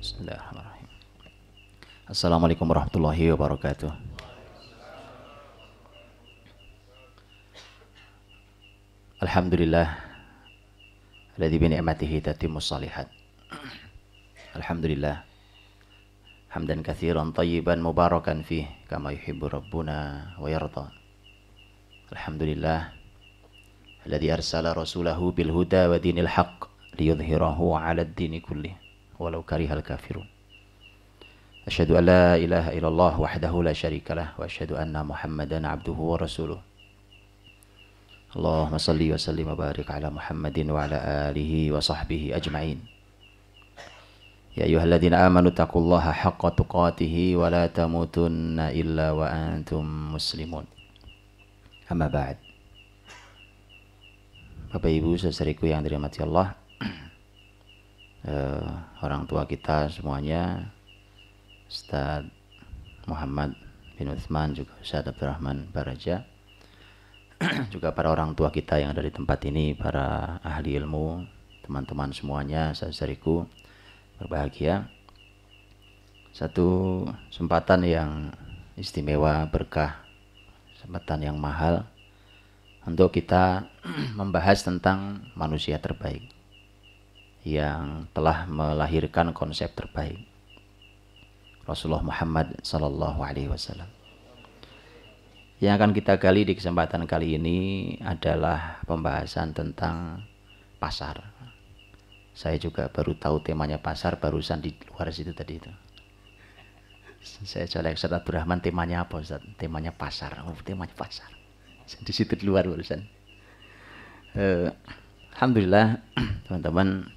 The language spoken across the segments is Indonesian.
Bismillahirrahmanirrahim. Assalamualaikum warahmatullahi wabarakatuh. Alhamdulillah alladzi bi ni'matihi tatimmus shalihat. Alhamdulillah hamdan katsiran tayyiban mubarakan fih kama yuhibbu rabbuna wa yarda. Alhamdulillah alladzi arsala rasulahu bil huda wa dinil haqq liyudhhirahu 'ala ad-dini kullih walau karihal kafirun. Asyhadu an la ilaha illallah wahdahu la syarikalah wa asyhadu anna Muhammadan abduhu wa rasuluh. Allahumma salli wa sallim wa barik ala Muhammadin wa ala alihi wa sahbihi ajma'in. Ya ayyuhalladzina amanu taqullaha haqqa tuqatih wa la tamutunna illa wa antum muslimun. Amma ba'd. Bapak Ibu saudariku yang dirahmati Allah, uh, orang tua kita semuanya, Ustaz Muhammad bin Uthman juga Ustaz Abdurrahman Baraja, juga para orang tua kita yang ada di tempat ini, para ahli ilmu, teman-teman semuanya, saudariku berbahagia. Satu kesempatan yang istimewa, berkah, kesempatan yang mahal untuk kita membahas tentang manusia terbaik yang telah melahirkan konsep terbaik Rasulullah Muhammad Sallallahu Alaihi Wasallam. Yang akan kita gali di kesempatan kali ini adalah pembahasan tentang pasar. Saya juga baru tahu temanya pasar barusan di luar situ tadi itu. Saya coba Ustaz Abdurrahman temanya apa Ustaz? Temanya pasar. Oh, temanya pasar. Di situ di luar barusan. Uh, Alhamdulillah teman-teman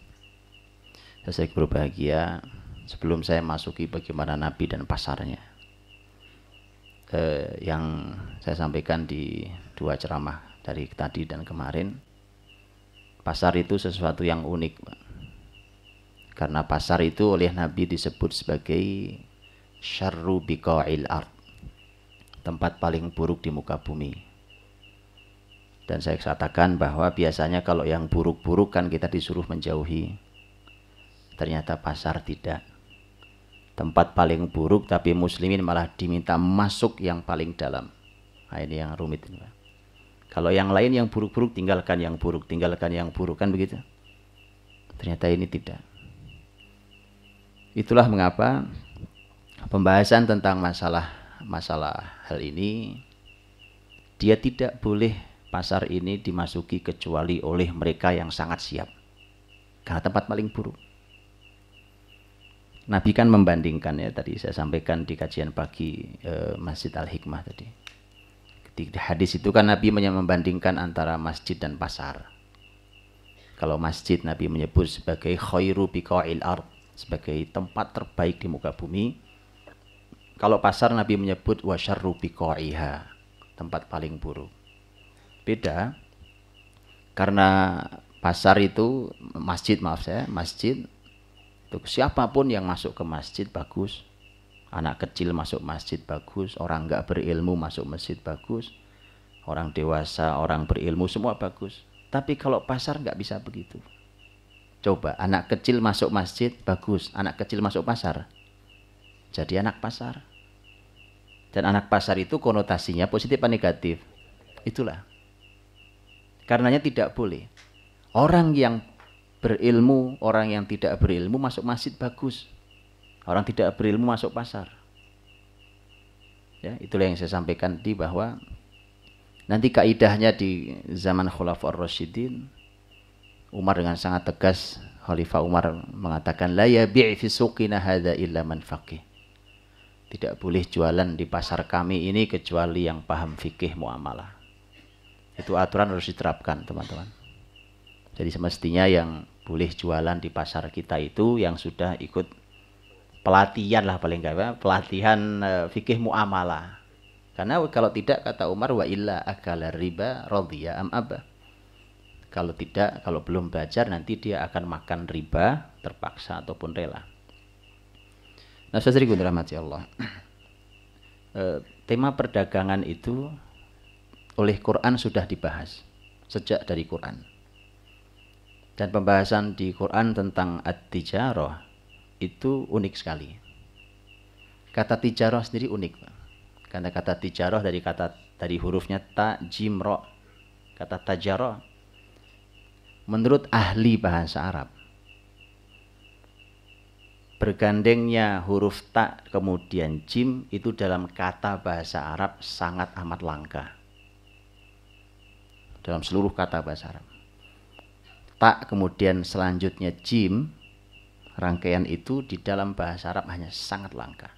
saya berbahagia sebelum saya masuki bagaimana Nabi dan pasarnya. Uh, yang saya sampaikan di dua ceramah dari tadi dan kemarin pasar itu sesuatu yang unik karena pasar itu oleh Nabi disebut sebagai syarru biqa'il ard tempat paling buruk di muka bumi. Dan saya katakan bahwa biasanya kalau yang buruk-buruk kan kita disuruh menjauhi ternyata pasar tidak. Tempat paling buruk tapi muslimin malah diminta masuk yang paling dalam. Nah ini yang rumit ini kalau yang lain yang buruk-buruk tinggalkan yang buruk tinggalkan yang buruk kan begitu? Ternyata ini tidak. Itulah mengapa pembahasan tentang masalah masalah hal ini dia tidak boleh pasar ini dimasuki kecuali oleh mereka yang sangat siap. Karena tempat paling buruk Nabi kan membandingkan ya tadi saya sampaikan di kajian pagi eh, Masjid Al Hikmah tadi. Di hadis itu kan Nabi membandingkan antara masjid dan pasar. Kalau masjid Nabi menyebut sebagai khairu biqa'il ard, sebagai tempat terbaik di muka bumi. Kalau pasar Nabi menyebut wasyarru biqa'iha, tempat paling buruk. Beda. Karena pasar itu masjid maaf saya, masjid siapa pun yang masuk ke masjid bagus. Anak kecil masuk masjid bagus. Orang nggak berilmu masuk masjid bagus. Orang dewasa orang berilmu semua bagus. Tapi kalau pasar nggak bisa begitu. Coba anak kecil masuk masjid bagus. Anak kecil masuk pasar jadi anak pasar. Dan anak pasar itu konotasinya positif atau negatif? Itulah. Karenanya tidak boleh. Orang yang berilmu, orang yang tidak berilmu masuk masjid bagus. Orang tidak berilmu masuk pasar. Ya, itulah yang saya sampaikan di bahwa nanti kaidahnya di zaman Khulafaur Rasyidin Umar dengan sangat tegas Khalifah Umar mengatakan la yabi' fi suqina hadza illa man faqih. Tidak boleh jualan di pasar kami ini kecuali yang paham fikih muamalah. Itu aturan harus diterapkan, teman-teman. Jadi semestinya yang boleh jualan di pasar kita itu yang sudah ikut pelatihan lah paling enggak pelatihan uh, fikih muamalah. Karena kalau tidak kata Umar wa illa akala riba radhiya am aba. Kalau tidak, kalau belum belajar nanti dia akan makan riba terpaksa ataupun rela. Nah, saudari rahmati Allah. E, tema perdagangan itu oleh Quran sudah dibahas sejak dari Quran dan pembahasan di Quran tentang at-tijarah itu unik sekali. Kata tijarah sendiri unik. Karena kata tijarah dari kata dari hurufnya ta jim ro. Kata tajarah menurut ahli bahasa Arab bergandengnya huruf ta kemudian jim itu dalam kata bahasa Arab sangat amat langka. Dalam seluruh kata bahasa Arab. Tak kemudian selanjutnya jim rangkaian itu di dalam bahasa Arab hanya sangat langka.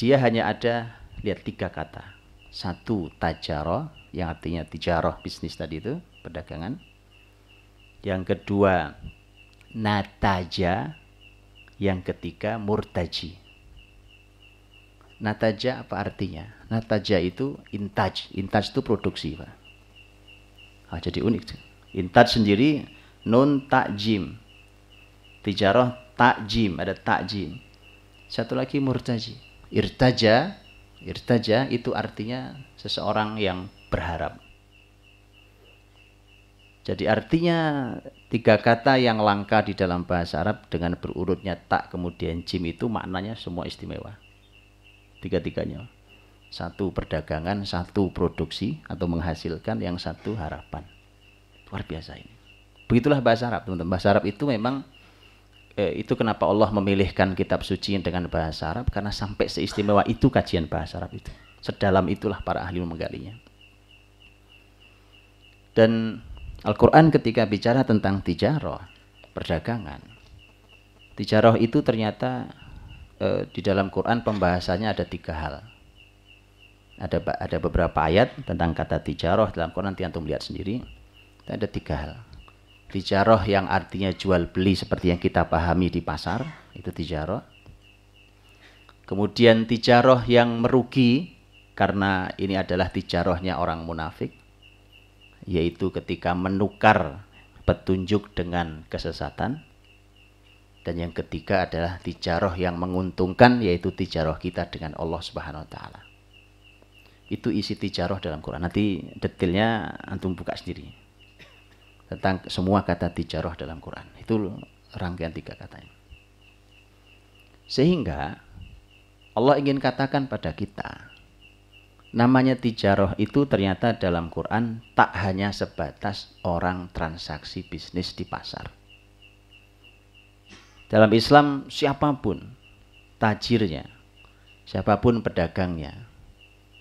Dia hanya ada lihat tiga kata. Satu tajaro yang artinya tijaroh bisnis tadi itu perdagangan. Yang kedua nataja. Yang ketiga murtaji. Nataja apa artinya? Nataja itu intaj. Intaj itu produksi, Pak. Ah, jadi unik. Intaj sendiri non takjim tijarah takjim, ada takjim. Satu lagi murtaji. Irtaja, irtaja itu artinya seseorang yang berharap. Jadi artinya tiga kata yang langka di dalam bahasa Arab dengan berurutnya tak kemudian jim itu maknanya semua istimewa. Tiga-tiganya. Satu perdagangan, satu produksi atau menghasilkan, yang satu harapan. Luar biasa ini. Begitulah bahasa Arab, teman-teman. Bahasa Arab itu memang eh, itu kenapa Allah memilihkan kitab suci dengan bahasa Arab karena sampai seistimewa itu kajian bahasa Arab itu. Sedalam itulah para ahli menggalinya. Dan Al-Quran ketika bicara tentang tijarah, perdagangan. Tijarah itu ternyata eh, di dalam Quran pembahasannya ada tiga hal. Ada ada beberapa ayat tentang kata tijarah dalam Quran nanti antum lihat sendiri. Ada tiga hal. Tijaroh yang artinya jual beli seperti yang kita pahami di pasar, itu tijaroh. Kemudian tijaroh yang merugi, karena ini adalah tijarohnya orang munafik, yaitu ketika menukar petunjuk dengan kesesatan. Dan yang ketiga adalah tijaroh yang menguntungkan, yaitu tijaroh kita dengan Allah Subhanahu Wa Taala. Itu isi tijaroh dalam Quran. Nanti detailnya antum buka sendiri tentang semua kata tijarah dalam Quran. Itu rangkaian tiga katanya. Sehingga Allah ingin katakan pada kita, namanya tijarah itu ternyata dalam Quran tak hanya sebatas orang transaksi bisnis di pasar. Dalam Islam siapa pun tajirnya, siapa pun pedagangnya,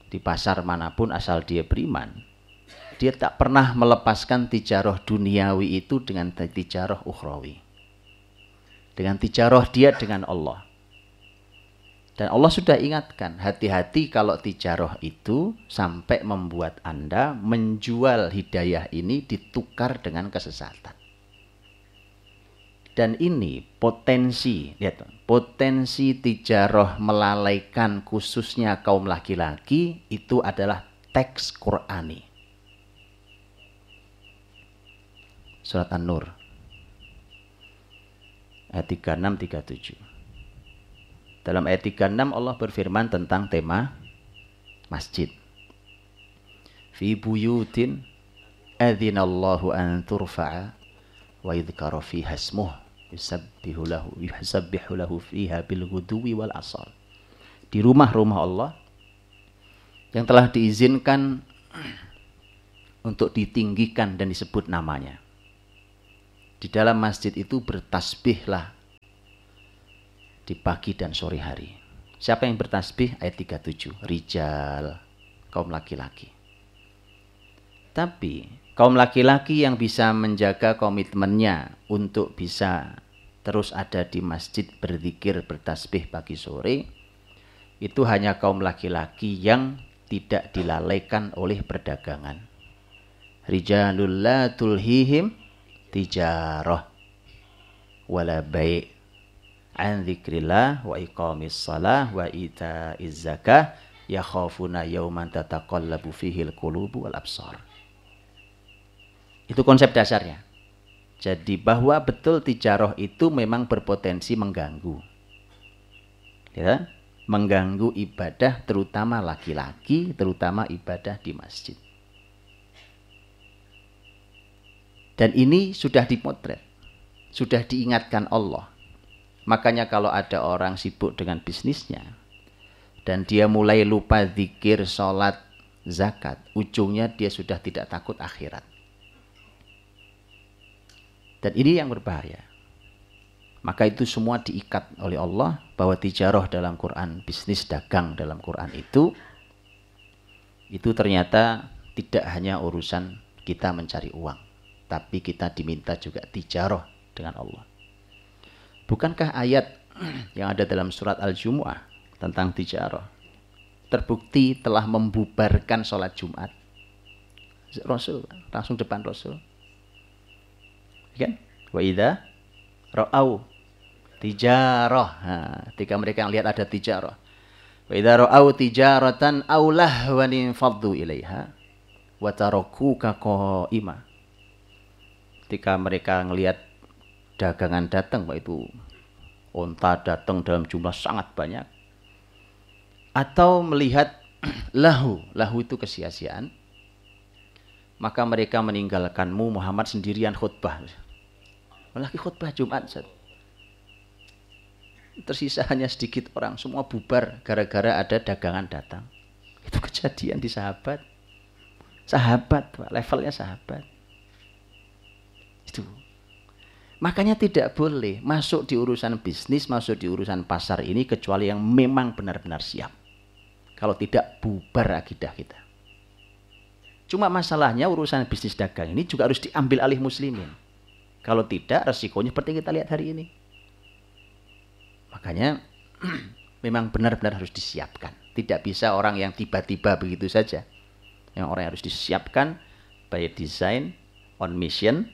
di pasar mana pun asal dia beriman, dia tak pernah melepaskan tijaroh duniawi itu dengan tijaroh ukhrawi. Dengan tijaroh dia dengan Allah. Dan Allah sudah ingatkan, hati-hati kalau tijaroh itu sampai membuat Anda menjual hidayah ini ditukar dengan kesesatan. Dan ini potensi, lihat potensi tijaroh melalaikan khususnya kaum laki-laki itu adalah teks Qurani. surat An-Nur ayat 36 37. Dalam ayat 36 Allah berfirman tentang tema masjid. Fi buyutin adzinallahu an turfa'a wa yudhkara fiha ismuh yusabbihu lahu yusabbihu wal asal. Di rumah-rumah Allah yang telah diizinkan untuk ditinggikan dan disebut namanya di dalam masjid itu bertasbihlah di pagi dan sore hari. Siapa yang bertasbih? Ayat 37. Rijal, kaum laki-laki. Tapi kaum laki-laki yang bisa menjaga komitmennya untuk bisa terus ada di masjid berzikir bertasbih pagi sore itu hanya kaum laki-laki yang tidak dilalaikan oleh perdagangan. Rijalul la tulhihim tijarah wala bai' an dzikrillah wa iqamis salah wa ita'iz zakah yakhafuna yauman tataqallabu fihi al-qulubu wal absar. Itu konsep dasarnya. Jadi bahwa betul tijarah itu memang berpotensi mengganggu. Ya, mengganggu ibadah terutama laki-laki, terutama ibadah di masjid. Dan ini sudah dipotret. sudah diingatkan Allah. Makanya kalau ada orang sibuk dengan bisnisnya dan dia mulai lupa zikir, sholat, zakat, ujungnya dia sudah tidak takut akhirat. Dan ini yang berbahaya. Maka itu semua diikat oleh Allah bahwa tijarah dalam Quran, bisnis dagang dalam Quran itu itu ternyata tidak hanya urusan kita mencari uang, tapi kita diminta juga tijarah dengan Allah. Bukankah ayat yang ada dalam surat Al-Jumu'ah tentang tijarah terbukti telah membubarkan sholat Jumat? Rasul, langsung depan Rasul. Kan? Wa idha ra'au tijarah. Nah, ketika mereka lihat ada tijarah. Wa idha ra'au tijaratan aw lahwan faddu ilaiha wa tarakuka qa'ima. Ketika mereka melihat dagangan datang, Pak itu onta datang dalam jumlah sangat banyak. Atau melihat lahu, lahu itu kesia-siaan. Maka mereka meninggalkanmu Muhammad sendirian khutbah. Lagi khutbah Jumat. Ustaz. Tersisa hanya sedikit orang, semua bubar gara-gara ada dagangan datang. Itu kejadian di sahabat. Sahabat, Pak, levelnya sahabat. Itu Makanya tidak boleh masuk di urusan bisnis, masuk di urusan pasar ini kecuali yang memang benar-benar siap. Kalau tidak bubar akidah kita. Cuma masalahnya urusan bisnis dagang ini juga harus diambil alih muslimin. Kalau tidak resikonya seperti kita lihat hari ini. Makanya memang benar-benar harus disiapkan. Tidak bisa orang yang tiba-tiba begitu saja. Yang orang yang harus disiapkan by design, on mission,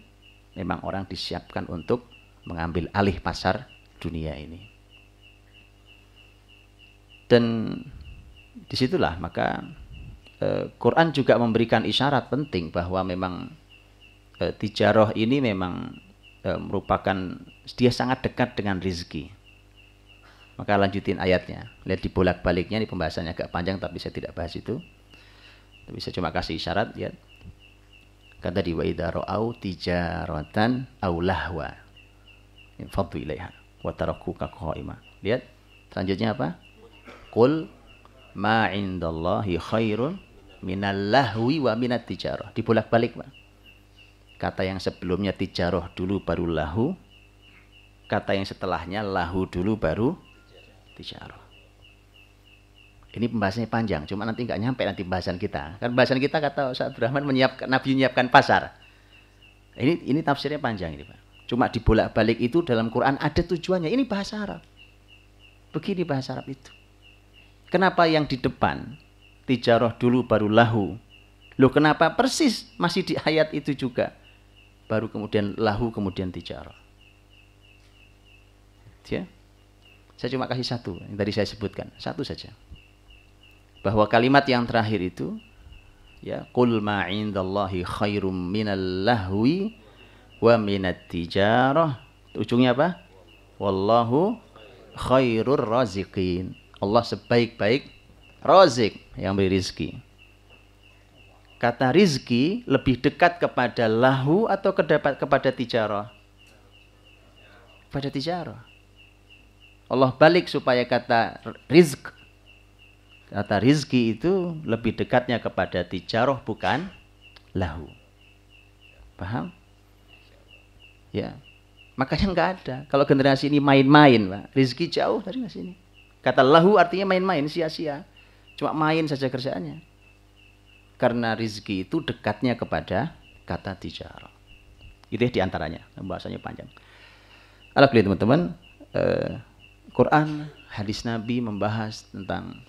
memang orang disiapkan untuk mengambil alih pasar dunia ini. Dan di situlah maka eh, Quran juga memberikan isyarat penting bahwa memang eh, tijaroh ini memang eh, merupakan dia sangat dekat dengan rizki. Maka lanjutin ayatnya. Lihat di bolak-baliknya ini pembahasannya agak panjang tapi saya tidak bahas itu. Tapi saya cuma kasih isyarat ya Kata di wa idza ra'au tijaratan aw lahwa. Infaddu ilaiha wa tarakuka qa'ima. Lihat selanjutnya apa? Qul ma indallahi khairun minal lahwi wa minat tijarah. Dibolak-balik, Pak. Kata yang sebelumnya tijarah dulu baru lahu. Kata yang setelahnya lahu dulu baru tijarah. Ini pembahasannya panjang, cuma nanti nggak nyampe nanti pembahasan kita. Kan pembahasan kita kata Ustaz Abdurrahman menyiapkan Nabi menyiapkan pasar. Ini ini tafsirnya panjang ini, Pak. Cuma dibolak-balik itu dalam Quran ada tujuannya. Ini bahasa Arab. Begini bahasa Arab itu. Kenapa yang di depan tijarah dulu baru lahu? Loh kenapa persis masih di ayat itu juga? Baru kemudian lahu kemudian tijarah. Ya. Saya cuma kasih satu yang tadi saya sebutkan, satu saja. Bahwa kalimat yang terakhir itu ya qul ma indallahi khairum minal lahwi wa minat tijarah. Ujungnya apa? Wallahu khairur raziqin. Allah sebaik-baik razik yang beri rizki kata rizki lebih dekat kepada lahu atau kedapat kepada tijarah pada tijarah Allah balik supaya kata rizq kata rizki itu lebih dekatnya kepada tijaroh bukan lahu. Paham? Ya. Makanya nggak ada. Kalau generasi ini main-main, Pak. Rizki jauh dari sini. Kata lahu artinya main-main, sia-sia. Cuma main saja kerjaannya. Karena rizki itu dekatnya kepada kata tijaroh. Itu di antaranya. Bahasanya panjang. Alhamdulillah teman-teman. Eh, Quran, hadis Nabi membahas tentang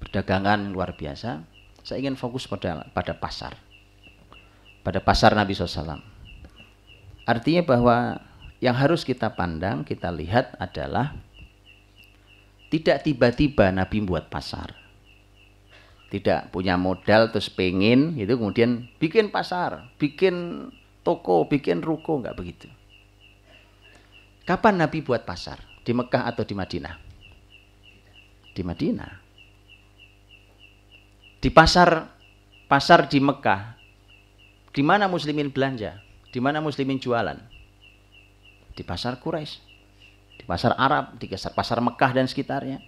perdagangan luar biasa, saya ingin fokus pada pada pasar. Pada pasar Nabi SAW. Artinya bahwa yang harus kita pandang, kita lihat adalah tidak tiba-tiba Nabi buat pasar. Tidak punya modal terus pengen itu kemudian bikin pasar, bikin toko, bikin ruko, nggak begitu. Kapan Nabi buat pasar? Di Mekah atau di Madinah? Di Madinah di pasar pasar di Mekah, di mana muslimin belanja, di mana muslimin jualan? di pasar Quraisy, di pasar Arab, di pasar Mekah dan sekitarnya.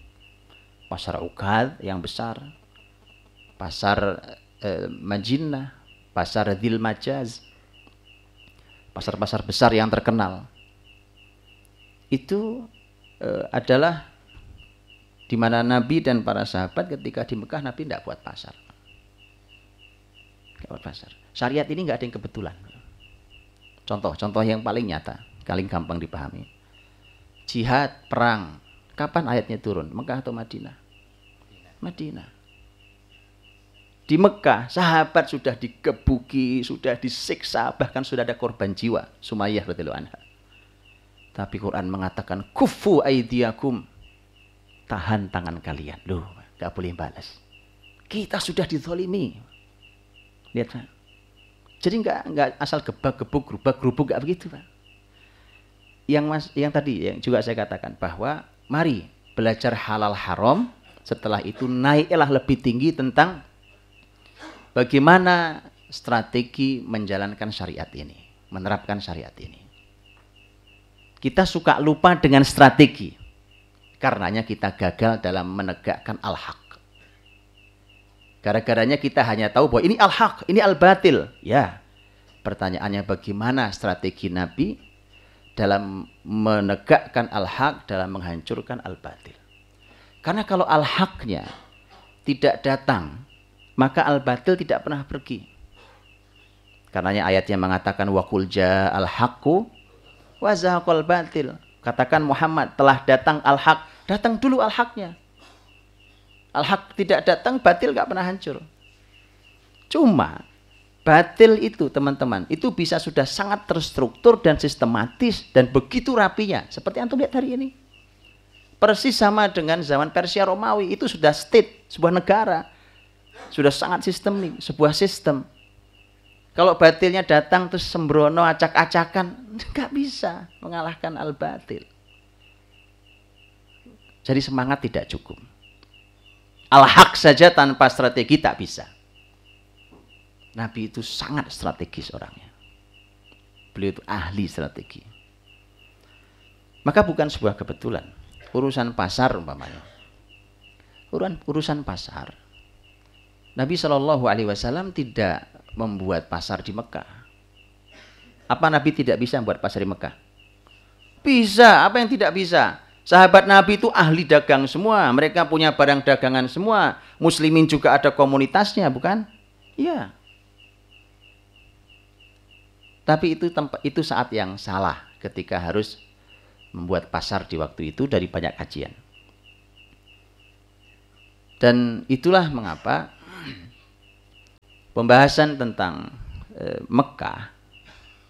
Pasar Ukad yang besar, pasar eh, Majinah, pasar Dil Majaz, pasar-pasar besar yang terkenal. Itu eh, adalah di mana Nabi dan para sahabat ketika di Mekah Nabi tidak buat pasar. Tidak buat pasar. Syariat ini nggak ada yang kebetulan. Contoh, contoh yang paling nyata, paling gampang dipahami. Jihad, perang. Kapan ayatnya turun? Mekah atau Madinah? Madinah. Di Mekah, sahabat sudah digebuki, sudah disiksa, bahkan sudah ada korban jiwa. Sumayyah radhiyallahu anha. Tapi Quran mengatakan kufu aidiakum. Tahan tangan kalian. Loh, gak boleh balas. Kita sudah dizolimi. Lihat, Pak. Jadi nggak nggak asal gebak gebuk gerubak gerubuk nggak begitu pak. Yang mas yang tadi yang juga saya katakan bahwa mari belajar halal haram setelah itu naiklah lebih tinggi tentang bagaimana strategi menjalankan syariat ini, menerapkan syariat ini. Kita suka lupa dengan strategi. Karenanya kita gagal dalam menegakkan al-haq. Gara-garanya kita hanya tahu bahwa ini al-haq, ini al-batil. Ya, pertanyaannya bagaimana strategi Nabi dalam menegakkan al-haq, dalam menghancurkan al-batil. Karena kalau al-haqnya tidak datang, maka al-batil tidak pernah pergi. Karenanya ayat yang mengatakan wakul al-haqqu wa batil. Katakan Muhammad telah datang al-haq, datang dulu al-haqnya. Al-haq tidak datang, batil gak pernah hancur. Cuma batil itu teman-teman, itu bisa sudah sangat terstruktur dan sistematis dan begitu rapinya. Seperti antum lihat hari ini. Persis sama dengan zaman Persia Romawi, itu sudah state, sebuah negara. Sudah sangat sistemik, sebuah sistem. Kalau batilnya datang terus sembrono acak-acakan, nggak bisa mengalahkan al-batil. Jadi semangat tidak cukup. Al-haq saja tanpa strategi tak bisa. Nabi itu sangat strategis orangnya. Beliau itu ahli strategi. Maka bukan sebuah kebetulan. Urusan pasar umpamanya. Urusan, urusan pasar. Nabi Shallallahu Alaihi Wasallam tidak membuat pasar di Mekah. Apa Nabi tidak bisa membuat pasar di Mekah? Bisa. Apa yang tidak bisa? Sahabat Nabi itu ahli dagang semua. Mereka punya barang dagangan semua. Muslimin juga ada komunitasnya, bukan? Iya. Tapi itu tempat itu saat yang salah ketika harus membuat pasar di waktu itu dari banyak kajian. Dan itulah mengapa pembahasan tentang e, Mekah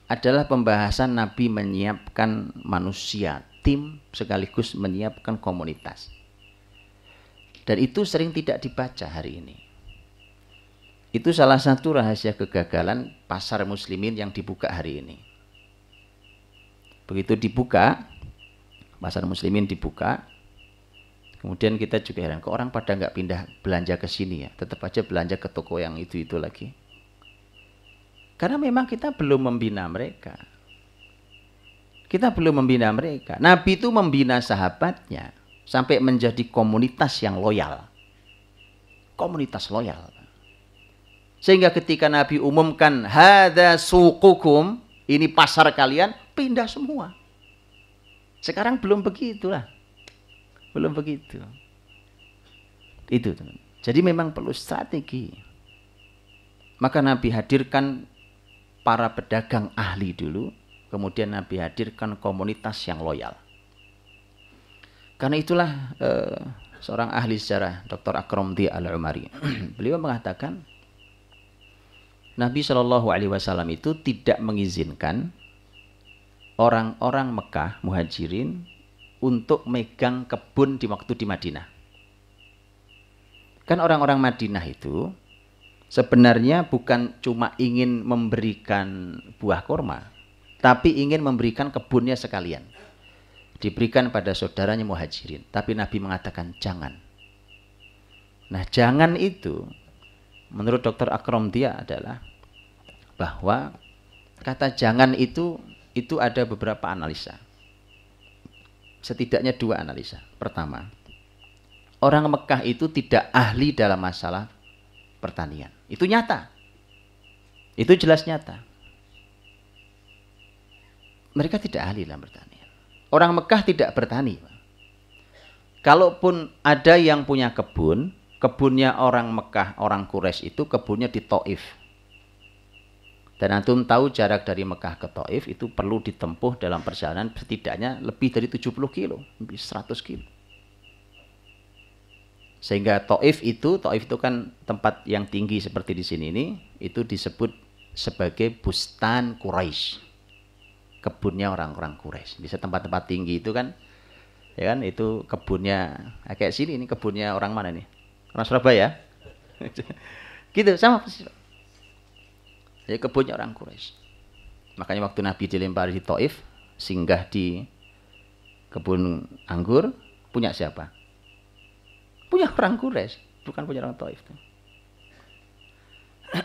adalah pembahasan Nabi menyiapkan manusia tim sekaligus menyiapkan komunitas. Dan itu sering tidak dibaca hari ini. Itu salah satu rahasia kegagalan pasar muslimin yang dibuka hari ini. Begitu dibuka, pasar muslimin dibuka, kemudian kita juga heran, kok orang pada nggak pindah belanja ke sini ya, tetap aja belanja ke toko yang itu-itu lagi. Karena memang kita belum membina mereka. Kita belum membina mereka. Nabi itu membina sahabatnya sampai menjadi komunitas yang loyal. Komunitas loyal. Sehingga ketika Nabi umumkan hada suqukum, ini pasar kalian, pindah semua. Sekarang belum begitulah. Belum begitu. Itu teman. Jadi memang perlu strategi. Maka Nabi hadirkan para pedagang ahli dulu kemudian Nabi hadirkan komunitas yang loyal. Karena itulah eh, seorang ahli sejarah Dr. Akram Di Al Umari, beliau mengatakan Nabi Shallallahu Alaihi Wasallam itu tidak mengizinkan orang-orang Mekah muhajirin untuk megang kebun di waktu di Madinah. Kan orang-orang Madinah itu sebenarnya bukan cuma ingin memberikan buah korma, tapi ingin memberikan kebunnya sekalian. Diberikan pada saudaranya muhajirin. Tapi Nabi mengatakan jangan. Nah jangan itu menurut dokter Akrom dia adalah bahwa kata jangan itu itu ada beberapa analisa. Setidaknya dua analisa. Pertama, orang Mekah itu tidak ahli dalam masalah pertanian. Itu nyata. Itu jelas nyata. Mereka tidak ahli dalam pertanian. Orang Mekah tidak bertani. Kalaupun ada yang punya kebun, kebunnya orang Mekah, orang Quraisy itu kebunnya di Taif. Dan antum tahu jarak dari Mekah ke Taif itu perlu ditempuh dalam perjalanan setidaknya lebih dari 70 kilo, lebih 100 kilo. Sehingga Taif itu, Taif itu kan tempat yang tinggi seperti di sini ini, itu disebut sebagai Bustan Quraisy. Kebunnya orang-orang Quraisy. Bisa tempat-tempat tinggi itu kan ya kan itu kebunnya nah, kayak sini ini kebunnya orang mana nih? Orang Surabaya. gitu sama persis. Jadi kebunnya orang Quraisy. Makanya waktu Nabi dilempari di Taif, singgah di kebun anggur, punya siapa? Punya orang Quraisy, bukan punya orang Taif.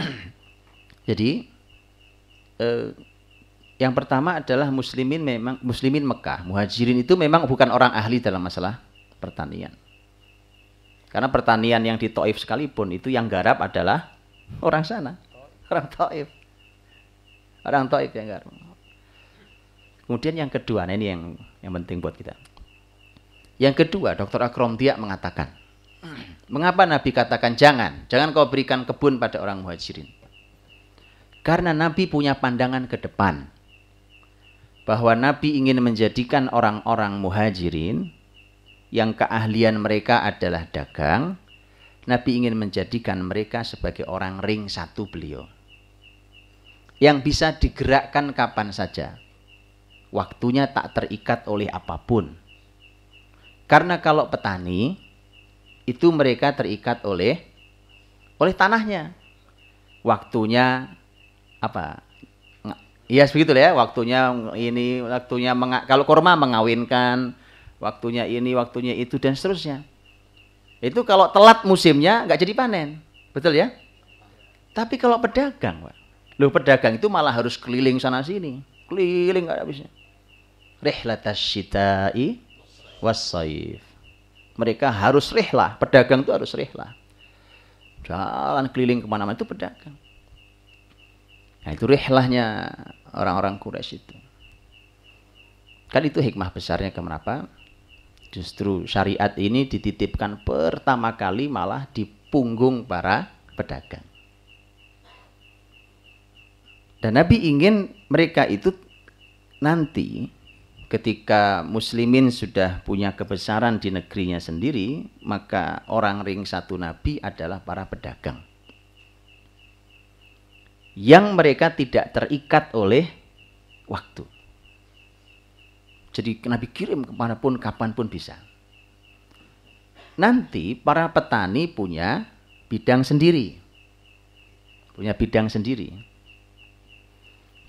Jadi eh, yang pertama adalah muslimin memang muslimin Mekah, muhajirin itu memang bukan orang ahli dalam masalah pertanian. Karena pertanian yang di Taif sekalipun itu yang garap adalah orang sana, orang Taif. Orang Taif yang garap. Kemudian yang kedua, nah ini yang yang penting buat kita. Yang kedua, Dr. Akrom Tiak mengatakan, mengapa Nabi katakan jangan, jangan kau berikan kebun pada orang muhajirin. Karena Nabi punya pandangan ke depan. Bahwa Nabi ingin menjadikan orang-orang muhajirin yang keahlian mereka adalah dagang. Nabi ingin menjadikan mereka sebagai orang ring satu beliau. Yang bisa digerakkan kapan saja. Waktunya tak terikat oleh apa pun. Karena kalau petani, itu mereka terikat oleh oleh tanahnya. Waktunya apa Iya begitu ya waktunya ini waktunya kalau kurma mengawinkan waktunya ini waktunya itu dan seterusnya itu kalau telat musimnya nggak jadi panen betul ya tapi kalau pedagang pak lo pedagang itu malah harus keliling sana sini keliling nggak habisnya rihlatas syita'i wasaif mereka harus rihlah pedagang itu harus rihlah jalan keliling ke mana-mana itu pedagang Nah itu rihlahnya orang-orang Quraisy itu. Kan itu hikmah besarnya kenapa? Justru syariat ini dititipkan pertama kali malah di punggung para pedagang. Dan Nabi ingin mereka itu nanti ketika muslimin sudah punya kebesaran di negerinya sendiri, maka orang ring satu Nabi adalah para pedagang yang mereka tidak terikat oleh waktu. Jadi Nabi kirim ke mana pun, kapan pun bisa. Nanti para petani punya bidang sendiri. Punya bidang sendiri.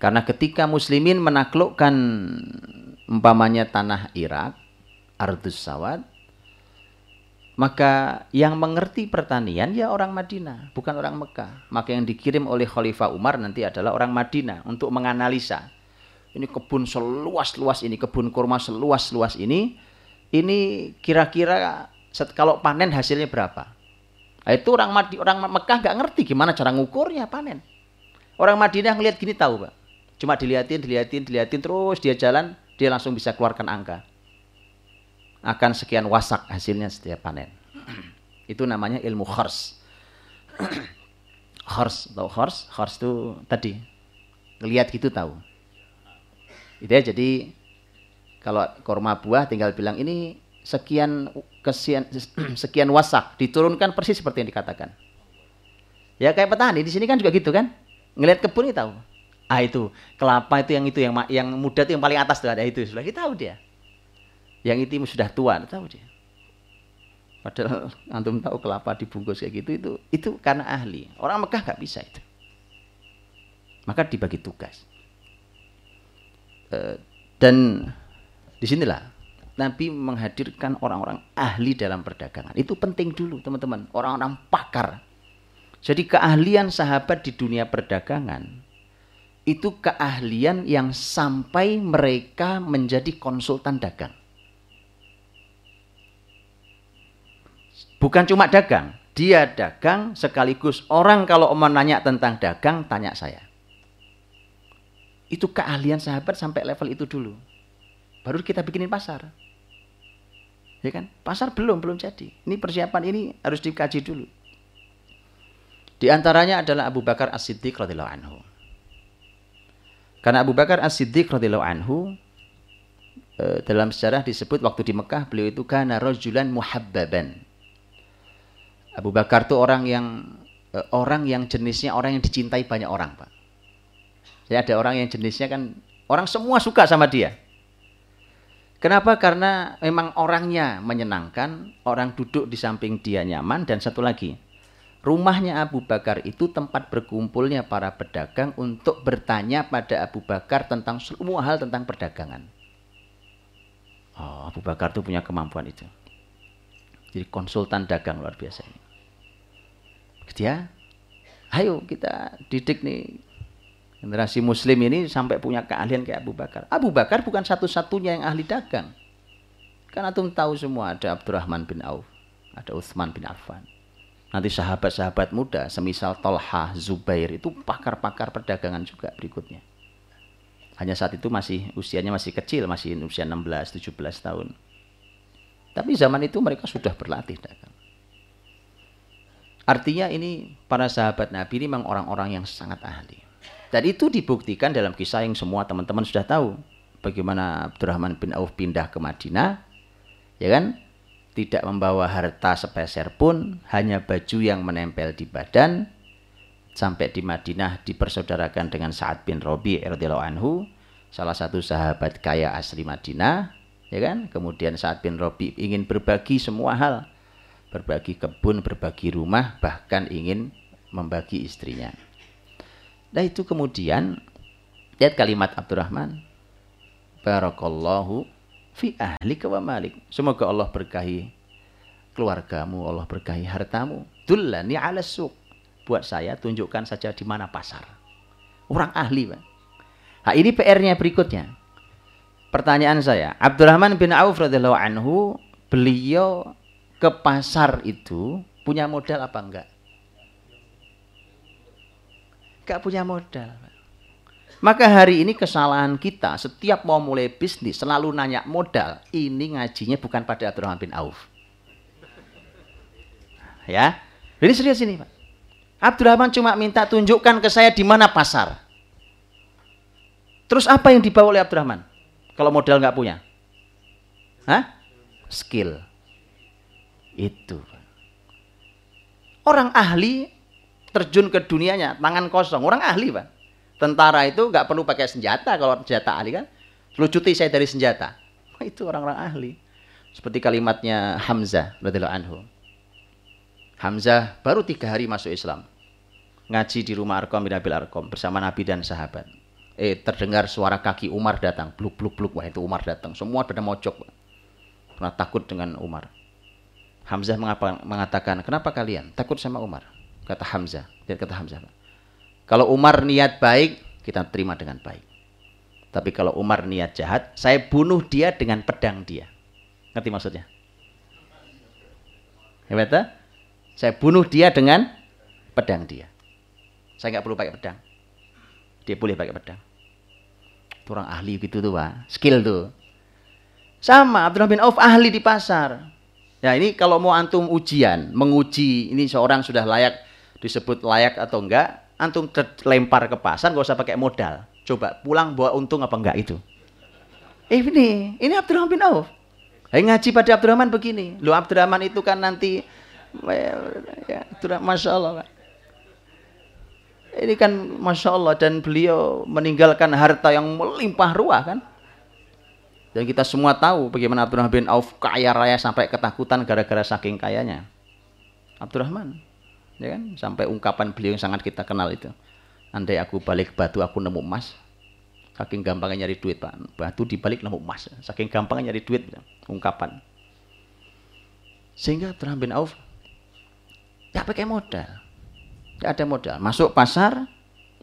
Karena ketika muslimin menaklukkan umpamanya tanah Irak, Ardus Sawad, maka yang mengerti pertanian ya orang Madinah, bukan orang Mekah. Maka yang dikirim oleh Khalifah Umar nanti adalah orang Madinah untuk menganalisa. Ini kebun seluas-luas ini, kebun kurma seluas-luas ini, ini kira-kira kalau panen hasilnya berapa? Nah, itu orang Madi, orang Mekah nggak ngerti gimana cara ngukurnya panen. Orang Madinah ngelihat gini tahu, Pak. Cuma dilihatin, dilihatin, dilihatin terus dia jalan, dia langsung bisa keluarkan angka akan sekian wasak hasilnya setiap panen. Itu namanya ilmu khors. khors, tahu khors? Khors itu tadi lihat gitu tahu. Itu ya jadi kalau korma buah tinggal bilang ini sekian kesian sekian wasak diturunkan persis seperti yang dikatakan. Ya kayak petani di sini kan juga gitu kan. Ngelihat kebun ini tahu. Ah itu kelapa itu yang itu yang yang muda itu yang paling atas tuh ada itu sudah kita tahu dia yang itu sudah tua, tahu dia. Padahal antum tahu kelapa dibungkus kayak gitu itu itu karena ahli. Orang Mekah nggak bisa itu. Maka dibagi tugas. E, dan di sinilah Nabi menghadirkan orang-orang ahli dalam perdagangan. Itu penting dulu teman-teman. Orang-orang pakar. Jadi keahlian sahabat di dunia perdagangan itu keahlian yang sampai mereka menjadi konsultan dagang. Bukan cuma dagang, dia dagang sekaligus orang kalau mau nanya tentang dagang tanya saya. Itu keahlian sahabat sampai level itu dulu. Baru kita bikinin pasar. Ya kan? Pasar belum belum jadi. Ini persiapan ini harus dikaji dulu. Di antaranya adalah Abu Bakar As-Siddiq radhiyallahu anhu karena Abu Bakar As-Siddiq radhiyallahu anhu eh, dalam sejarah disebut waktu di Mekah beliau itu kana rajulan muhabbaban. Abu Bakar itu orang yang eh, orang yang jenisnya orang yang dicintai banyak orang, Pak. Ya ada orang yang jenisnya kan orang semua suka sama dia. Kenapa? Karena memang orangnya menyenangkan, orang duduk di samping dia nyaman dan satu lagi, rumahnya Abu Bakar itu tempat berkumpulnya para pedagang untuk bertanya pada Abu Bakar tentang semua hal tentang perdagangan. Oh, Abu Bakar itu punya kemampuan itu. Jadi konsultan dagang luar biasa ini. Dia, ayo kita didik nih Generasi muslim ini sampai punya keahlian kayak Abu Bakar. Abu Bakar bukan satu-satunya yang ahli dagang. Kan antum tahu semua ada Abdurrahman bin Auf, ada Utsman bin Affan. Nanti sahabat-sahabat muda semisal Tolha, Zubair itu pakar-pakar perdagangan juga berikutnya. Hanya saat itu masih usianya masih kecil, masih usia 16, 17 tahun. Tapi zaman itu mereka sudah berlatih dagang. Artinya ini para sahabat Nabi ini memang orang-orang yang sangat ahli. Dan itu dibuktikan dalam kisah yang semua teman-teman sudah tahu. Bagaimana Abdurrahman bin Auf pindah ke Madinah, ya kan? Tidak membawa harta sepeser pun, hanya baju yang menempel di badan. Sampai di Madinah dipersaudarakan dengan Sa'ad bin Robi radhiyallahu anhu, salah satu sahabat kaya asli Madinah, ya kan? Kemudian Sa'ad bin Robi ingin berbagi semua hal, berbagi kebun, berbagi rumah, bahkan ingin membagi istrinya. Nah itu kemudian lihat kalimat Abdurrahman. Barakallahu fi ahli wa malik. Semoga Allah berkahi keluargamu, Allah berkahi hartamu. Dullani ala suq. Buat saya tunjukkan saja di mana pasar. Orang ahli, Pak. Nah, ini PR-nya berikutnya. Pertanyaan saya, Abdurrahman bin Auf radhiyallahu anhu, beliau ke pasar itu punya modal apa enggak? gak punya modal. Maka hari ini kesalahan kita setiap mau mulai bisnis selalu nanya modal. Ini ngajinya bukan pada Abdurrahman bin Auf. Ya, ini serius ini Pak. Abdurrahman cuma minta tunjukkan ke saya di mana pasar. Terus apa yang dibawa oleh Abdurrahman? Kalau modal nggak punya? Hah? Skill. Itu. Orang ahli terjun ke dunianya tangan kosong orang ahli pak tentara itu nggak perlu pakai senjata kalau senjata ahli kan. Lucuti saya dari senjata. Oh, itu orang-orang ahli. Seperti kalimatnya Hamzah radhiyallahu anhu. Hamzah baru tiga hari masuk Islam. Ngaji di rumah Arkom bin Abil Arkom bersama Nabi dan sahabat. Eh terdengar suara kaki Umar datang. Bluk bluk bluk. Wah itu Umar datang. Semua pada mojok karena takut dengan Umar. Hamzah mengatakan kenapa kalian takut sama Umar? Kata Hamzah. Lihat kata Hamzah. Kalau Umar niat baik, kita terima dengan baik. Tapi kalau Umar niat jahat, saya bunuh dia dengan pedang dia. Ngerti maksudnya? Ya? Saya bunuh dia dengan pedang dia. Saya nggak perlu pakai pedang. Dia boleh pakai pedang. Itu orang ahli gitu tuh, Pak. Skill tuh. Sama, Abdullah bin Auf ahli di pasar. Ya ini kalau mau antum ujian, menguji ini seorang sudah layak disebut layak atau enggak, antum lempar ke pasar gak usah pakai modal. Coba pulang bawa untung apa enggak itu. Eh ini, ini Abdurrahman bin Auf. Hai ngaji pada Abdurrahman begini. Lu Abdurrahman itu kan nanti ya, Masya Allah. Ini kan Masya Allah dan beliau meninggalkan harta yang melimpah ruah kan. Dan kita semua tahu bagaimana Abdurrahman bin Auf kaya raya sampai ketakutan gara-gara saking kayanya. Abdurrahman ya kan? Sampai ungkapan beliau yang sangat kita kenal itu. Andai aku balik batu aku nemu emas. Saking gampangnya nyari duit, Pak. Batu dibalik nemu emas. Saking gampangnya nyari duit, ungkapan. Sehingga Abdurrahman bin Auf ya pakai modal. Ya ada modal. Masuk pasar,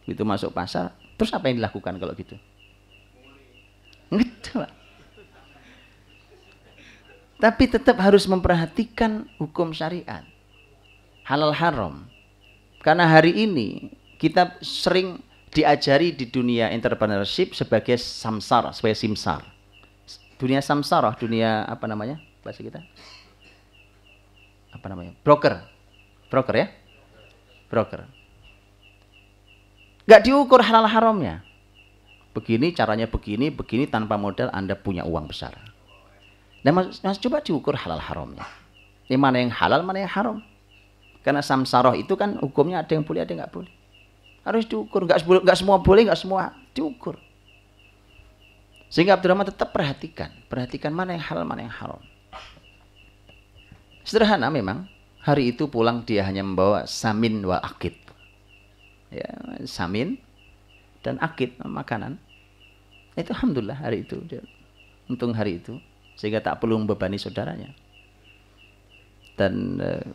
itu masuk pasar, terus apa yang dilakukan kalau gitu? Gitu, Pak. Tapi tetap harus memperhatikan hukum syariat. Halal haram. Karena hari ini kita sering diajari di dunia entrepreneurship sebagai samsar, sebagai simsar. Dunia samsarah, dunia apa namanya bahasa kita? Apa namanya? Broker. Broker ya? Broker. Gak diukur halal haramnya. Begini caranya begini, begini tanpa modal Anda punya uang besar. Dan mas, mas coba diukur halal haramnya. Ini mana yang halal, mana yang haram. Karena samsaroh itu kan hukumnya ada yang boleh, ada yang nggak boleh. Harus diukur, nggak, nggak semua boleh, nggak semua diukur. Sehingga Abdurrahman tetap perhatikan, perhatikan mana yang halal, mana yang haram. Sederhana memang, hari itu pulang dia hanya membawa samin wa akid. Ya, samin dan akid makanan. Itu alhamdulillah hari itu. Untung hari itu sehingga tak perlu membebani saudaranya. Dan uh,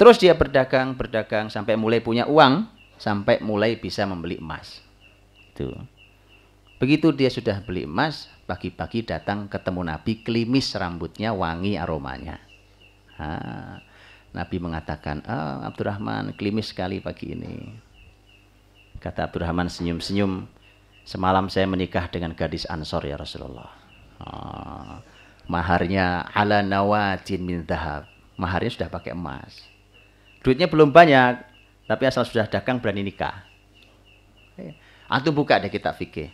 terus dia berdagang, berdagang sampai mulai punya uang, sampai mulai bisa membeli emas. Itu. Begitu dia sudah beli emas, pagi-pagi datang ketemu Nabi, klimis rambutnya, wangi aromanya. Ha, Nabi mengatakan, oh, Abdurrahman, klimis sekali pagi ini. Kata Abdurrahman senyum-senyum, Semalam saya menikah dengan gadis Ansor ya Rasulullah. Oh, maharnya ala nawatin min dahab. Maharnya sudah pakai emas. Duitnya belum banyak, tapi asal sudah dagang berani nikah. Eh, antum buka deh kita fikih.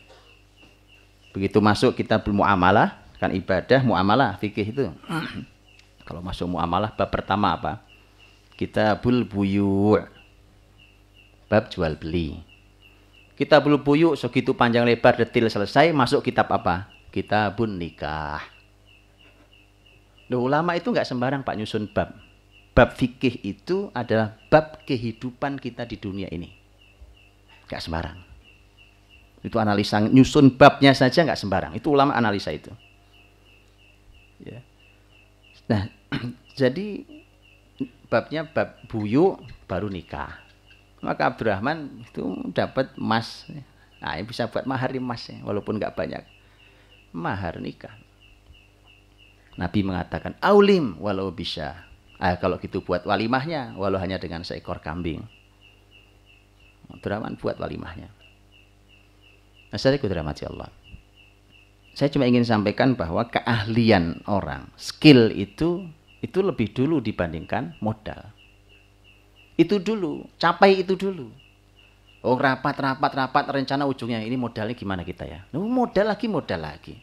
Begitu masuk kita muamalah, kan ibadah muamalah fikih itu. Kalau masuk muamalah bab pertama apa? Kita bul buyu. Bab jual beli. Kita belum buyuk segitu panjang lebar detil selesai masuk kitab apa? Kitabun nikah. Loh, ulama itu nggak sembarang Pak nyusun bab. Bab fikih itu adalah bab kehidupan kita di dunia ini. Nggak sembarang. Itu analisa nyusun babnya saja nggak sembarang. Itu ulama analisa itu. Ya. Nah, jadi babnya bab buyuk baru nikah maka Abdurrahman itu dapat emas. Nah, bisa buat mahar emas ya, walaupun nggak banyak. Mahar nikah. Nabi mengatakan, "Aulim walau bisa." Ah, kalau gitu buat walimahnya, walau hanya dengan seekor kambing. Abdurrahman buat walimahnya. Saya dirahmati Allah. Saya cuma ingin sampaikan bahwa keahlian orang, skill itu itu lebih dulu dibandingkan modal. Itu dulu, capai itu dulu. Oh rapat, rapat, rapat, rencana ujungnya ini modalnya gimana kita ya? Nah, modal lagi, modal lagi.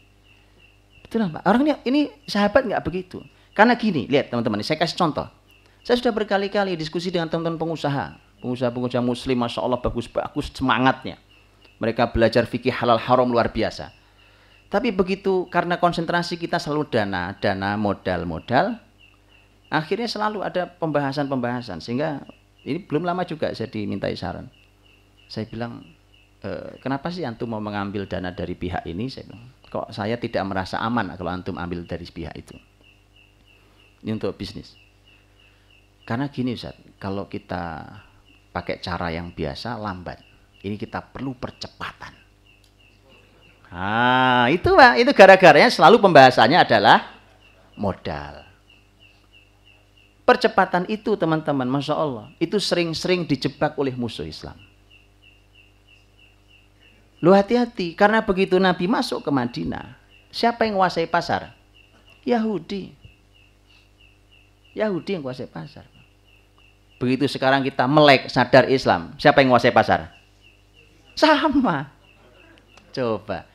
Betul Pak. Orang ini, ini sahabat nggak begitu. Karena gini, lihat teman-teman, saya kasih contoh. Saya sudah berkali-kali diskusi dengan teman-teman pengusaha. Pengusaha-pengusaha muslim, Masya Allah bagus-bagus semangatnya. Mereka belajar fikih halal haram luar biasa. Tapi begitu karena konsentrasi kita selalu dana, dana, modal, modal, akhirnya selalu ada pembahasan-pembahasan sehingga ini belum lama juga saya dimintai saran. Saya bilang, e, kenapa sih antum mau mengambil dana dari pihak ini? Saya bilang, kok saya tidak merasa aman kalau antum ambil dari pihak itu. Ini untuk bisnis. Karena gini Ustaz, kalau kita pakai cara yang biasa lambat. Ini kita perlu percepatan. Ah, itu Pak, itu gara-garanya selalu pembahasannya adalah modal. Percepatan itu teman-teman, Masya Allah, itu sering-sering dijebak oleh musuh Islam. Lu hati-hati, karena begitu Nabi masuk ke Madinah, siapa yang menguasai pasar? Yahudi. Yahudi yang menguasai pasar. Begitu sekarang kita melek sadar Islam, siapa yang menguasai pasar? Sama. Coba.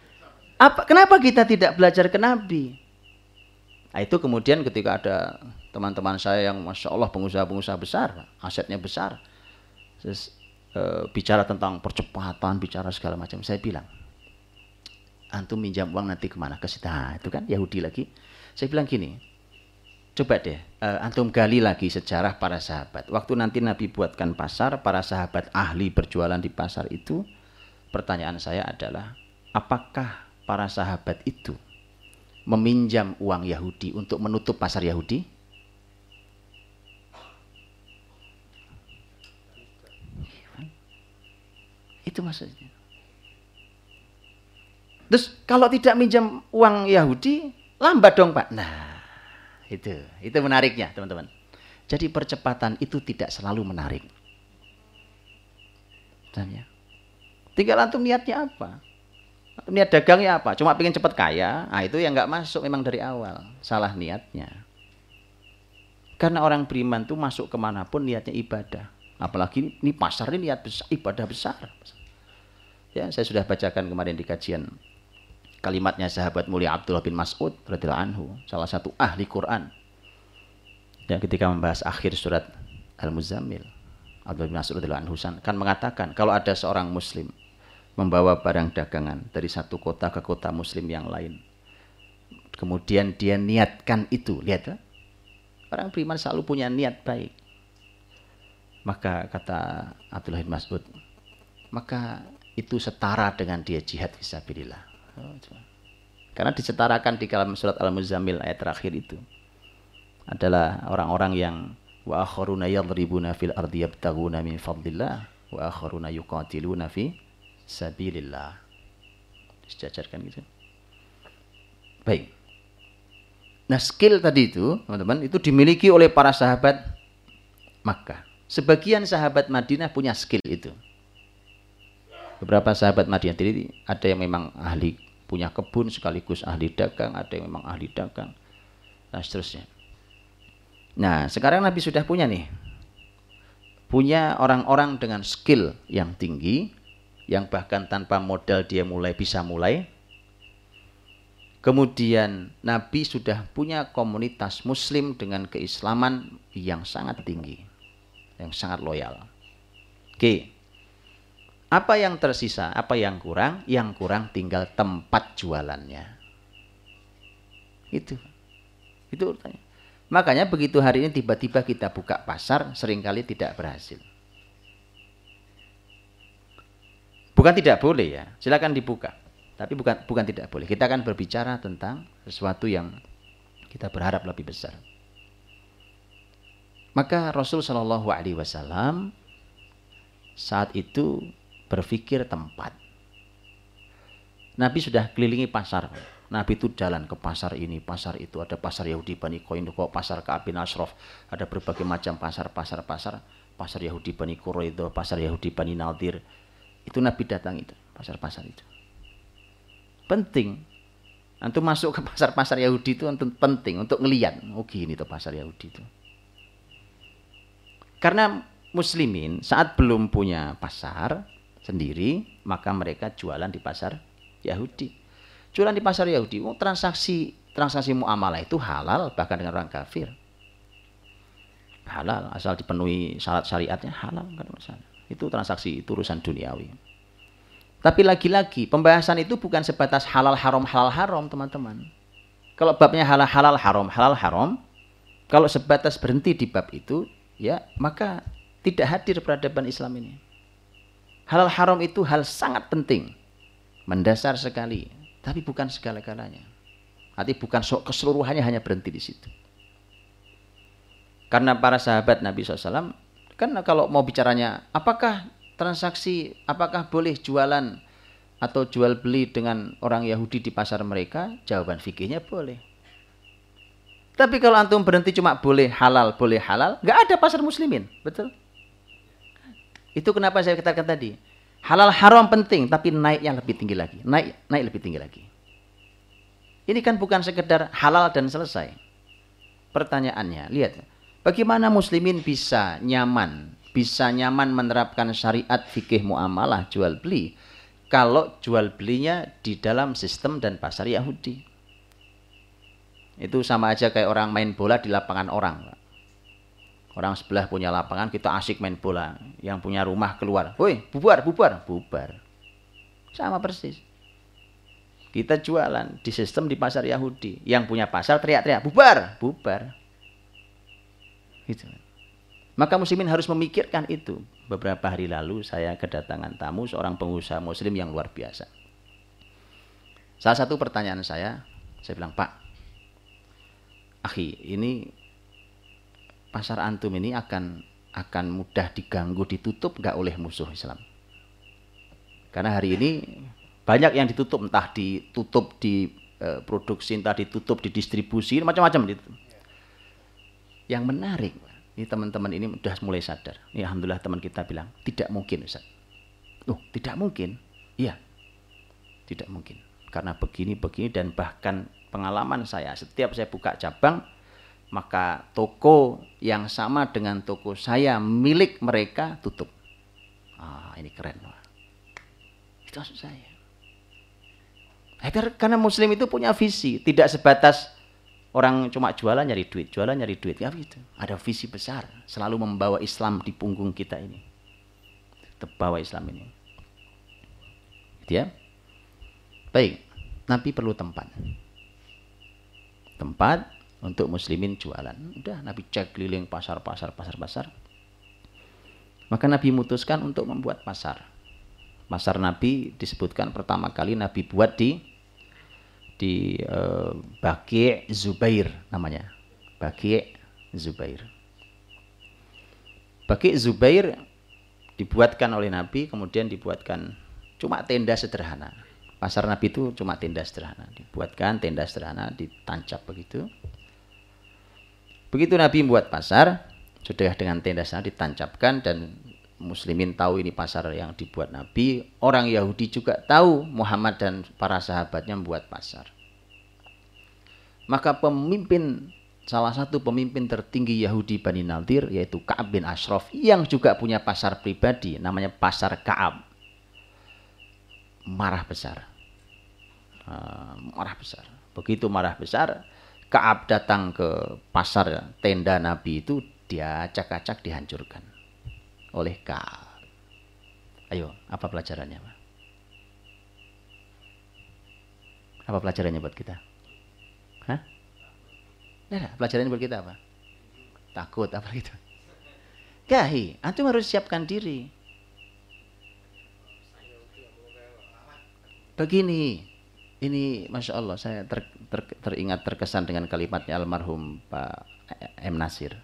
Apa, kenapa kita tidak belajar ke Nabi? Nah, itu kemudian ketika ada teman-teman saya yang masya Allah pengusaha-pengusaha besar, asetnya besar, Terus, e, bicara tentang percepatan, bicara segala macam. Saya bilang, antum minjam uang nanti ke mana? Ke situ, nah, itu kan Yahudi lagi. Saya bilang gini, coba deh, e, antum gali lagi sejarah para sahabat. Waktu nanti Nabi buatkan pasar, para sahabat ahli berjualan di pasar itu, pertanyaan saya adalah, apakah para sahabat itu meminjam uang Yahudi untuk menutup pasar Yahudi? Itu maksudnya. Terus kalau tidak minjam uang Yahudi, lambat dong Pak. Nah, Itu, itu menariknya teman-teman. Jadi percepatan itu tidak selalu menarik. Tanya. Tinggal antum niatnya apa? Niat dagangnya apa? Cuma pengen cepat kaya, nah itu yang nggak masuk memang dari awal. Salah niatnya. Karena orang beriman tuh masuk ke mana pun niatnya ibadah. Apalagi ini pasar ini niat besar, ibadah besar. Ya, saya sudah bacakan kemarin di kajian kalimatnya sahabat mulia Abdullah bin Mas'ud radhiyallahu anhu, salah satu ahli Quran. Ya, ketika membahas akhir surat Al-Muzammil, Abdullah bin Mas'ud radhiyallahu anhu kan mengatakan kalau ada seorang muslim membawa barang dagangan dari satu kota ke kota muslim yang lain. Kemudian dia niatkan itu, lihat ya. Orang beriman selalu punya niat baik. Maka kata Abdullah bin Mas'ud, maka itu setara dengan dia jihad fisabilillah. Oh, Karena disetarakan di dalam surat Al-Muzammil ayat terakhir itu adalah orang-orang yang wa akharuna yadribuna fil ardi yabtaguna min fadlillah wa akharuna yuqatiluna fi sabilillah. Disejajarkan gitu. Baik. Nah, skill tadi itu, teman-teman, itu dimiliki oleh para sahabat Makkah. Sebagian sahabat Madinah punya skill itu. Beberapa sahabat Madinah jadi ada yang memang ahli punya kebun sekaligus ahli dagang, ada yang memang ahli dagang, dan seterusnya. Nah, sekarang Nabi sudah punya nih. Punya orang-orang dengan skill yang tinggi, yang bahkan tanpa modal dia mulai bisa mulai. Kemudian Nabi sudah punya komunitas muslim dengan keislaman yang sangat tinggi. Yang sangat loyal. Oke. Apa yang tersisa? Apa yang kurang? Yang kurang tinggal tempat jualannya. Itu. Itu tanya. Makanya begitu hari ini tiba-tiba kita buka pasar, sering kali tidak berhasil. Bukan tidak boleh ya, silakan dibuka. Tapi bukan bukan tidak boleh. Kita akan berbicara tentang sesuatu yang kita berharap lebih besar. Maka Rasul Shallallahu Alaihi Wasallam saat itu berpikir tempat. Nabi sudah kelilingi pasar. Nabi itu jalan ke pasar ini, pasar itu. Ada pasar Yahudi Bani Koinduko, pasar Ka'abin Ashraf. Ada berbagai macam pasar-pasar pasar. Pasar Yahudi Bani Quraido, pasar Yahudi Bani Nadir, itu Nabi datang itu, pasar-pasar itu. Penting. Antum masuk ke pasar-pasar Yahudi itu untuk penting untuk ngeliat. Oh gini tuh pasar Yahudi itu. Karena muslimin saat belum punya pasar sendiri, maka mereka jualan di pasar Yahudi. Jualan di pasar Yahudi, oh, transaksi transaksi muamalah itu halal bahkan dengan orang kafir. Halal asal dipenuhi syarat syariatnya halal. Itu transaksi, itu urusan duniawi. Tapi lagi-lagi, pembahasan itu bukan sebatas halal haram halal haram, teman-teman. Kalau babnya halal halal haram halal haram, kalau sebatas berhenti di bab itu, ya maka tidak hadir peradaban Islam ini. Halal haram itu hal sangat penting, mendasar sekali, tapi bukan segala-galanya. Arti bukan keseluruhannya hanya berhenti di situ. Karena para sahabat Nabi SAW Kan kalau mau bicaranya, apakah transaksi, apakah boleh jualan atau jual beli dengan orang Yahudi di pasar mereka? Jawaban fikihnya boleh. Tapi kalau antum berhenti cuma boleh halal, boleh halal, nggak ada pasar muslimin, betul? Itu kenapa saya katakan tadi. Halal haram penting, tapi naiknya lebih tinggi lagi. Naik, naik lebih tinggi lagi. Ini kan bukan sekedar halal dan selesai. Pertanyaannya, lihat. Bagaimana muslimin bisa nyaman, bisa nyaman menerapkan syariat fikih muamalah jual beli kalau jual belinya di dalam sistem dan pasar Yahudi. Itu sama aja kayak orang main bola di lapangan orang. Orang sebelah punya lapangan, kita asik main bola. Yang punya rumah keluar, woi bubar, bubar, bubar. Sama persis. Kita jualan di sistem di pasar Yahudi. Yang punya pasar teriak-teriak, bubar, bubar. Gitu. Maka muslimin harus memikirkan itu. Beberapa hari lalu saya kedatangan tamu seorang pengusaha muslim yang luar biasa. Salah satu pertanyaan saya, saya bilang, Pak, Akhi, ini pasar antum ini akan akan mudah diganggu, ditutup nggak oleh musuh Islam? Karena hari ini banyak yang ditutup, entah ditutup di e, produksi, entah ditutup di distribusi, macam-macam itu. Yang menarik, ini teman-teman ini sudah mulai sadar. Ini alhamdulillah teman kita bilang, tidak mungkin Ustaz. Oh, tidak mungkin. Iya. Tidak mungkin. Karena begini-begini dan bahkan pengalaman saya, setiap saya buka cabang, maka toko yang sama dengan toko saya milik mereka tutup. Ah, ini keren. Itu maksud saya. Agar karena muslim itu punya visi, tidak sebatas orang cuma jualan nyari duit, jualan nyari duit, ya gitu. Ada visi besar, selalu membawa Islam di punggung kita ini. Terbawa Islam ini. Gitu ya. Baik, Nabi perlu tempat. Tempat untuk muslimin jualan. Udah Nabi cek keliling pasar-pasar, pasar-pasar. Maka Nabi memutuskan untuk membuat pasar. Pasar Nabi disebutkan pertama kali Nabi buat di di uh, Baki Zubair namanya. Baki Zubair. Baki Zubair dibuatkan oleh Nabi, kemudian dibuatkan cuma tenda sederhana. Pasar Nabi itu cuma tenda sederhana. Dibuatkan tenda sederhana, ditancap begitu. Begitu Nabi membuat pasar, sudah dengan tenda sana ditancapkan dan muslimin tahu ini pasar yang dibuat Nabi, orang Yahudi juga tahu Muhammad dan para sahabatnya membuat pasar. Maka pemimpin salah satu pemimpin tertinggi Yahudi Bani Nadir yaitu Ka'ab bin Ashraf yang juga punya pasar pribadi namanya pasar Ka'ab. Marah besar. Uh, marah besar. Begitu marah besar, Ka'ab datang ke pasar tenda Nabi itu dia acak-acak dihancurkan oleh Ka'ab. Ayo, apa pelajarannya, Pak? Apa pelajarannya buat kita? Hah? Nah, pelajarannya buat kita apa? Takut apa gitu? Gahi, antum harus siapkan diri. Begini, ini masya Allah saya ter, ter, teringat terkesan dengan kalimatnya almarhum Pak M Nasir,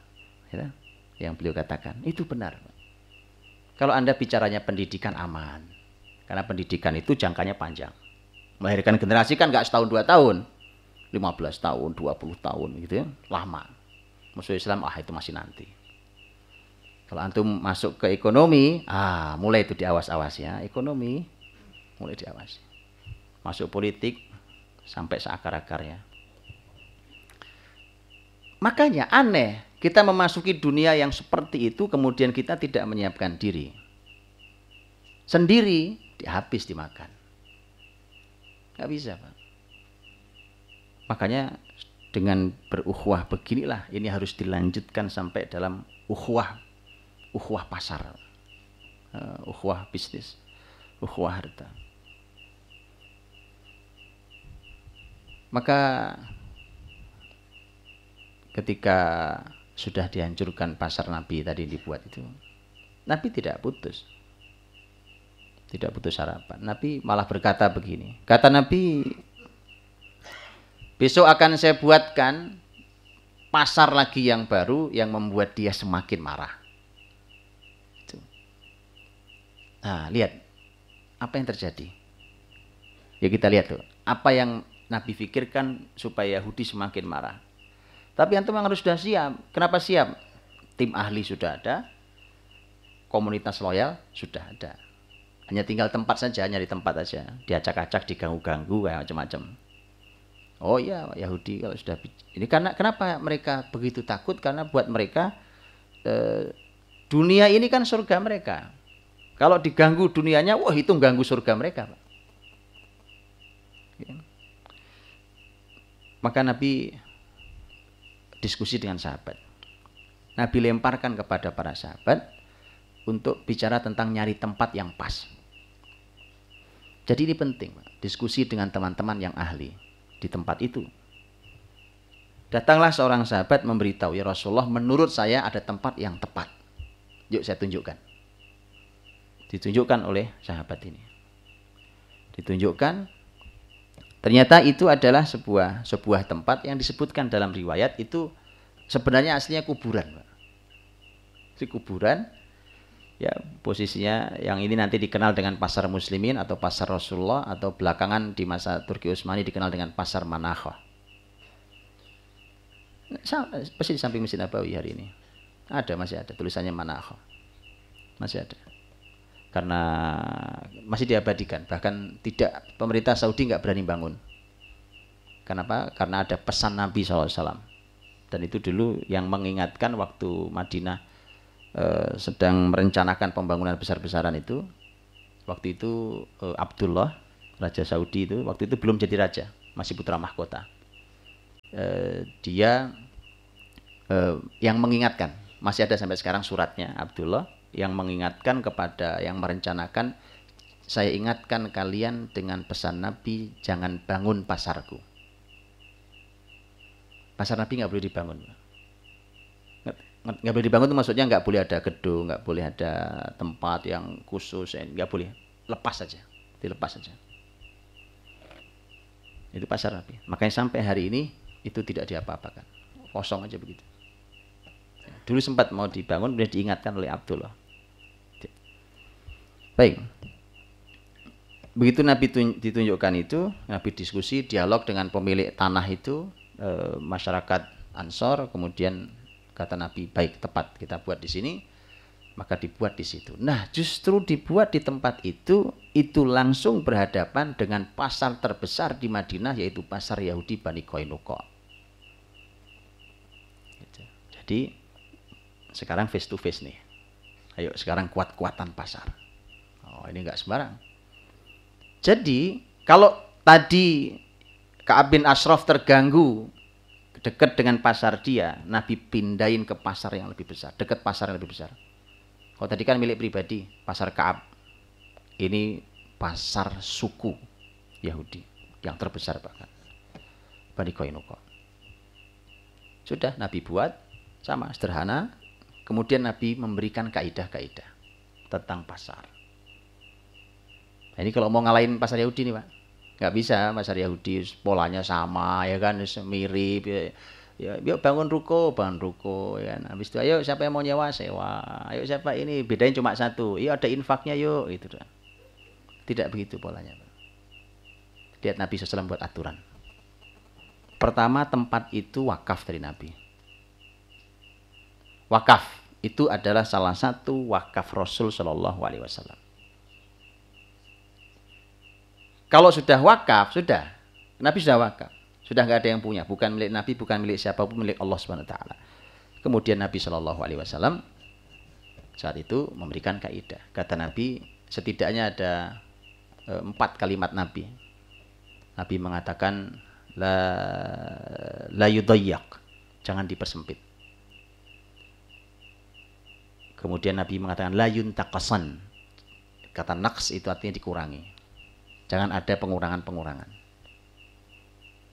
ya, yang beliau katakan itu benar. Kalau Anda bicaranya pendidikan aman. Karena pendidikan itu jangkanya panjang. Melahirkan generasi kan nggak setahun dua tahun. 15 tahun, 20 tahun gitu ya. Lama. Musuh Islam, ah itu masih nanti. Kalau antum masuk ke ekonomi, ah mulai itu diawas-awas ya. Ekonomi mulai diawasi. Masuk politik sampai seakar-akarnya. Makanya aneh kita memasuki dunia yang seperti itu, kemudian kita tidak menyiapkan diri. Sendiri, dihabis dimakan. Gak bisa, Pak. Makanya dengan berukhwah beginilah ini harus dilanjutkan sampai dalam ukhwah ukhwah pasar uh, ukhwah bisnis ukhwah harta maka ketika sudah dihancurkan pasar Nabi tadi dibuat itu. Nabi tidak putus. Tidak putus harapan. Nabi malah berkata begini. Kata Nabi, besok akan saya buatkan pasar lagi yang baru yang membuat dia semakin marah. Nah, lihat apa yang terjadi. Ya kita lihat tuh, apa yang Nabi pikirkan supaya Yahudi semakin marah. Tapi antum harus sudah siap. Kenapa siap? Tim ahli sudah ada, komunitas loyal sudah ada. Hanya tinggal tempat saja, nyari tempat saja. Diacak-acak, diganggu-ganggu, kayak macam-macam. Oh iya, Yahudi kalau sudah ini karena kenapa mereka begitu takut? Karena buat mereka eh, dunia ini kan surga mereka. Kalau diganggu dunianya, wah itu ganggu surga mereka, Pak. Ya. Maka Nabi diskusi dengan sahabat. Nabi lemparkan kepada para sahabat untuk bicara tentang nyari tempat yang pas. Jadi ini penting, diskusi dengan teman-teman yang ahli di tempat itu. Datanglah seorang sahabat memberitahu, ya Rasulullah menurut saya ada tempat yang tepat. Yuk saya tunjukkan. Ditunjukkan oleh sahabat ini. Ditunjukkan, Ternyata itu adalah sebuah sebuah tempat yang disebutkan dalam riwayat itu sebenarnya aslinya kuburan. Si kuburan ya posisinya yang ini nanti dikenal dengan pasar muslimin atau pasar Rasulullah atau belakangan di masa Turki Utsmani dikenal dengan pasar Manakha. pasti di samping Masjid Nabawi hari ini. Ada, masih ada. Tulisannya Manakho. Masih ada. Karena masih diabadikan. Bahkan tidak pemerintah Saudi nggak berani bangun. Kenapa? Karena ada pesan Nabi SAW. Dan itu dulu yang mengingatkan waktu Madinah eh, sedang merencanakan pembangunan besar-besaran itu. Waktu itu eh, Abdullah, Raja Saudi itu, waktu itu belum jadi raja. Masih putra mahkota. Eh, dia eh, yang mengingatkan masih ada sampai sekarang suratnya Abdullah yang mengingatkan kepada yang merencanakan saya ingatkan kalian dengan pesan Nabi jangan bangun pasarku. Pasar Nabi nggak boleh dibangun. Nggak boleh dibangun itu maksudnya nggak boleh ada gedung nggak boleh ada tempat yang khusus nggak boleh. Lepas saja dilepas saja. Itu pasar Nabi. Makanya sampai hari ini itu tidak diapa-apakan. Kosong aja begitu. Dulu sempat mau dibangun, sudah diingatkan oleh Abdullah. Baik. Begitu Nabi ditunjukkan itu, Nabi diskusi, dialog dengan pemilik tanah itu, e, masyarakat Ansor, kemudian kata Nabi, baik tepat kita buat di sini, maka dibuat di situ. Nah, justru dibuat di tempat itu, itu langsung berhadapan dengan pasar terbesar di Madinah, yaitu pasar Yahudi Bani Koinuko. Jadi sekarang face to face nih. Ayo sekarang kuat-kuatan pasar. Oh ini enggak sembarang. Jadi kalau tadi Ka'ab bin Ashraf terganggu dekat dengan pasar dia, Nabi pindahin ke pasar yang lebih besar, dekat pasar yang lebih besar. Kalau tadi kan milik pribadi, pasar Ka'ab. Ini pasar suku Yahudi yang terbesar bahkan. Bani Koinuko. Sudah Nabi buat sama sederhana Kemudian Nabi memberikan kaidah-kaidah tentang pasar. Nah, ini kalau mau ngalahin pasar Yahudi nih Pak, nggak bisa pasar Yahudi polanya sama ya kan mirip ya, ya yuk bangun ruko bangun ruko ya kan. Habis itu ayo siapa yang mau nyewa? Sewa. Ayo siapa ini? Bedain cuma satu. Yuk ada infaknya yuk. Itu kan tidak begitu polanya Pak. lihat Nabi SAW buat aturan. Pertama tempat itu wakaf dari Nabi. Wakaf itu adalah salah satu wakaf Rasul Shallallahu Alaihi Wasallam. Kalau sudah wakaf, sudah Nabi sudah wakaf, sudah nggak ada yang punya, bukan milik Nabi, bukan milik siapa pun, milik Allah Subhanahu Taala. Kemudian Nabi Shallallahu Alaihi Wasallam saat itu memberikan kaidah. Kata Nabi, setidaknya ada e, empat kalimat Nabi. Nabi mengatakan la la yudayyak, jangan dipersempit Kemudian Nabi mengatakan la yuntaqasan. Kata naqs itu artinya dikurangi. Jangan ada pengurangan-pengurangan.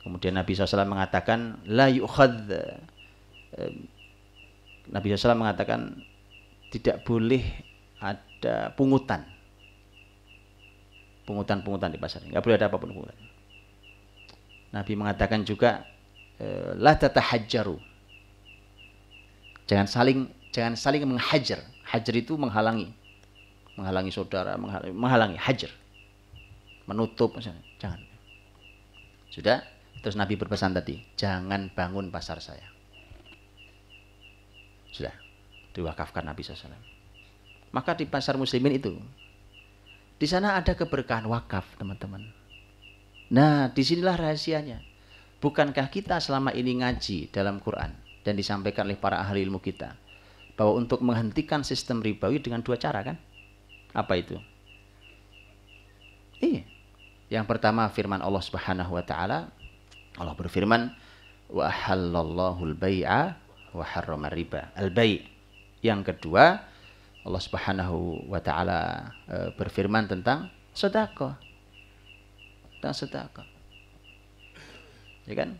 Kemudian Nabi SAW mengatakan la yukhad. Nabi SAW mengatakan tidak boleh ada pungutan. Pungutan-pungutan di pasar. Enggak boleh ada apa pun pungutan. Nabi mengatakan juga eh, la tatahajjaru. Jangan saling jangan saling menghajar. Hajar itu menghalangi. Menghalangi saudara, menghalangi, menghalangi hajar. Menutup misalnya. Jangan. Sudah? Terus Nabi berpesan tadi, jangan bangun pasar saya. Sudah. Diwakafkan Nabi SAW. Maka di pasar muslimin itu, di sana ada keberkahan wakaf, teman-teman. Nah, di sinilah rahasianya. Bukankah kita selama ini ngaji dalam Quran dan disampaikan oleh para ahli ilmu kita bahwa untuk menghentikan sistem ribawi dengan dua cara kan? Apa itu? Iya. Yang pertama firman Allah Subhanahu wa taala Allah berfirman wa halallahu al-bai'a wa harrama riba. Al-bai'. Yang kedua Allah Subhanahu wa taala e, berfirman tentang sedekah. Tentang sedekah. Ya kan?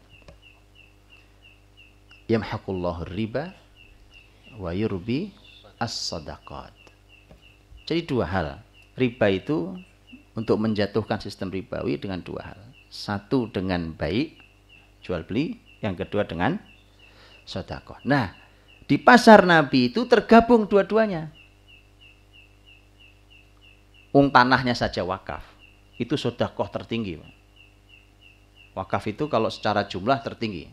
Yamhaqullahu riba wa yurbi as-sadaqat. Jadi dua hal. Riba itu untuk menjatuhkan sistem ribawi dengan dua hal. Satu dengan baik, jual beli. Yang kedua dengan sodakoh. Nah, di pasar Nabi itu tergabung dua-duanya. Ung tanahnya saja wakaf. Itu sodakoh tertinggi. Wakaf itu kalau secara jumlah tertinggi.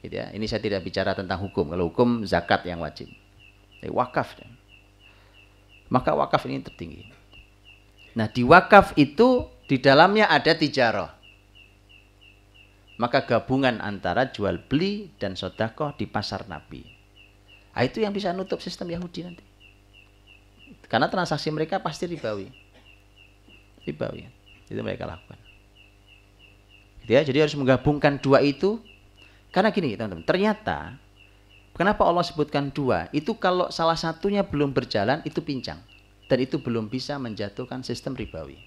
Gitu ya. Ini saya tidak bicara tentang hukum. Kalau hukum zakat yang wajib. Tapi wakaf. Maka wakaf ini tertinggi. Nah di wakaf itu di dalamnya ada tijarah. Maka gabungan antara jual beli dan sodakoh di pasar Nabi. Nah, itu yang bisa nutup sistem Yahudi nanti. Karena transaksi mereka pasti ribawi. Ribawi. Itu mereka lakukan. Gitu ya, jadi harus menggabungkan dua itu karena gini teman-teman, ternyata kenapa Allah sebutkan dua? Itu kalau salah satunya belum berjalan itu pincang dan itu belum bisa menjatuhkan sistem ribawi.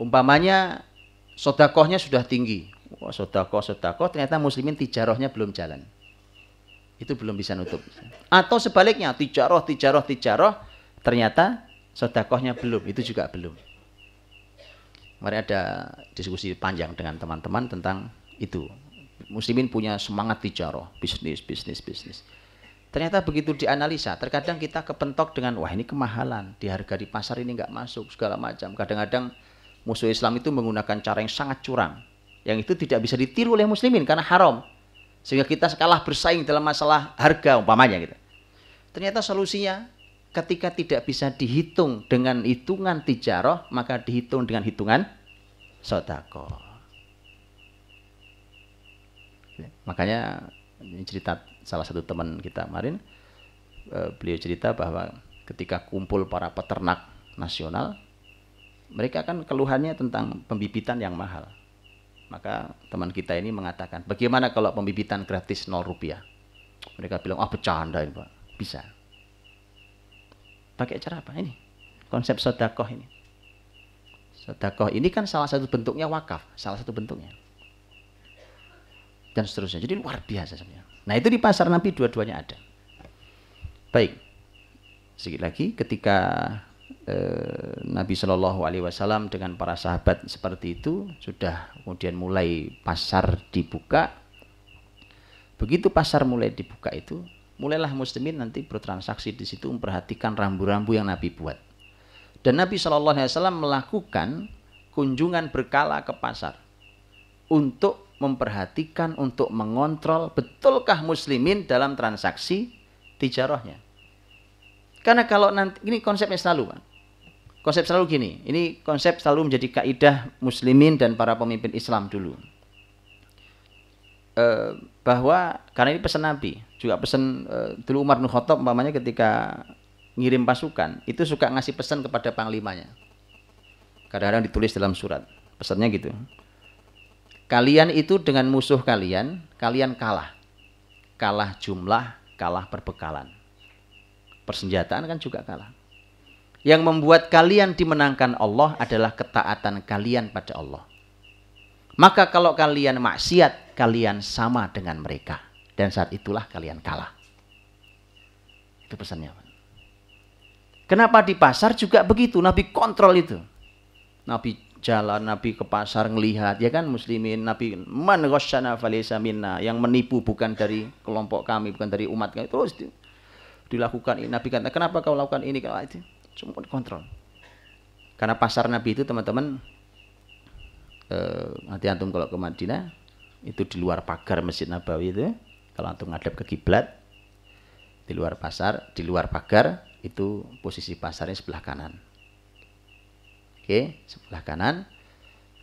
Umpamanya sodakohnya sudah tinggi, Wah, sodakoh sodakoh ternyata muslimin tijarohnya belum jalan. Itu belum bisa nutup. Atau sebaliknya tijaroh tijaroh tijaroh ternyata sodakohnya belum, itu juga belum. Mari ada diskusi panjang dengan teman-teman tentang itu muslimin punya semangat tijaroh, bisnis, bisnis, bisnis. Ternyata begitu dianalisa, terkadang kita kepentok dengan wah ini kemahalan, di harga di pasar ini nggak masuk segala macam. Kadang-kadang musuh Islam itu menggunakan cara yang sangat curang, yang itu tidak bisa ditiru oleh muslimin karena haram. Sehingga kita kalah bersaing dalam masalah harga umpamanya gitu. Ternyata solusinya ketika tidak bisa dihitung dengan hitungan tijaroh, maka dihitung dengan hitungan sodakoh. Makanya ini cerita salah satu teman kita kemarin, uh, beliau cerita bahwa ketika kumpul para peternak nasional, mereka kan keluhannya tentang pembibitan yang mahal. Maka teman kita ini mengatakan, bagaimana kalau pembibitan gratis 0 rupiah? Mereka bilang, ah oh, bercanda ini Pak. Bisa. Pakai cara apa? Ini. Konsep sodakoh ini. Sodakoh ini kan salah satu bentuknya wakaf. Salah satu bentuknya dan seterusnya. Jadi luar biasa sebenarnya. Nah itu di pasar Nabi dua-duanya ada. Baik, sedikit lagi ketika eh, Nabi Shallallahu Alaihi Wasallam dengan para sahabat seperti itu sudah kemudian mulai pasar dibuka. Begitu pasar mulai dibuka itu, mulailah muslimin nanti bertransaksi di situ memperhatikan rambu-rambu yang Nabi buat. Dan Nabi Shallallahu Alaihi Wasallam melakukan kunjungan berkala ke pasar untuk memperhatikan untuk mengontrol betulkah muslimin dalam transaksi tijarahnya. Karena kalau nanti ini konsepnya selalu, Pak. Konsep selalu gini, ini konsep selalu menjadi kaidah muslimin dan para pemimpin Islam dulu. E, bahwa karena ini pesan Nabi, juga pesan e, dulu Umar bin Khattab umpamanya ketika ngirim pasukan, itu suka ngasih pesan kepada panglimanya. Kadang-kadang ditulis dalam surat. Pesannya gitu Kalian itu dengan musuh kalian, kalian kalah. Kalah jumlah, kalah perbekalan. Persenjataan kan juga kalah. Yang membuat kalian dimenangkan Allah adalah ketaatan kalian pada Allah. Maka kalau kalian maksiat, kalian sama dengan mereka. Dan saat itulah kalian kalah. Itu pesannya. Kenapa di pasar juga begitu? Nabi kontrol itu. Nabi jalan Nabi ke pasar ngelihat ya kan muslimin? Nabi man ghasyana falaysa minna. Yang menipu bukan dari kelompok kami bukan dari umat kami. Terus di, dilakukan ini. Nabi kata kenapa kau lakukan ini? Kalau itu cuma kontrol. Karena pasar Nabi itu teman-teman eh, nanti antum kalau ke Madinah itu di luar pagar Masjid Nabawi itu kalau antum ngadep ke kiblat di luar pasar di luar pagar itu posisi pasarnya sebelah kanan Oke, sebelah kanan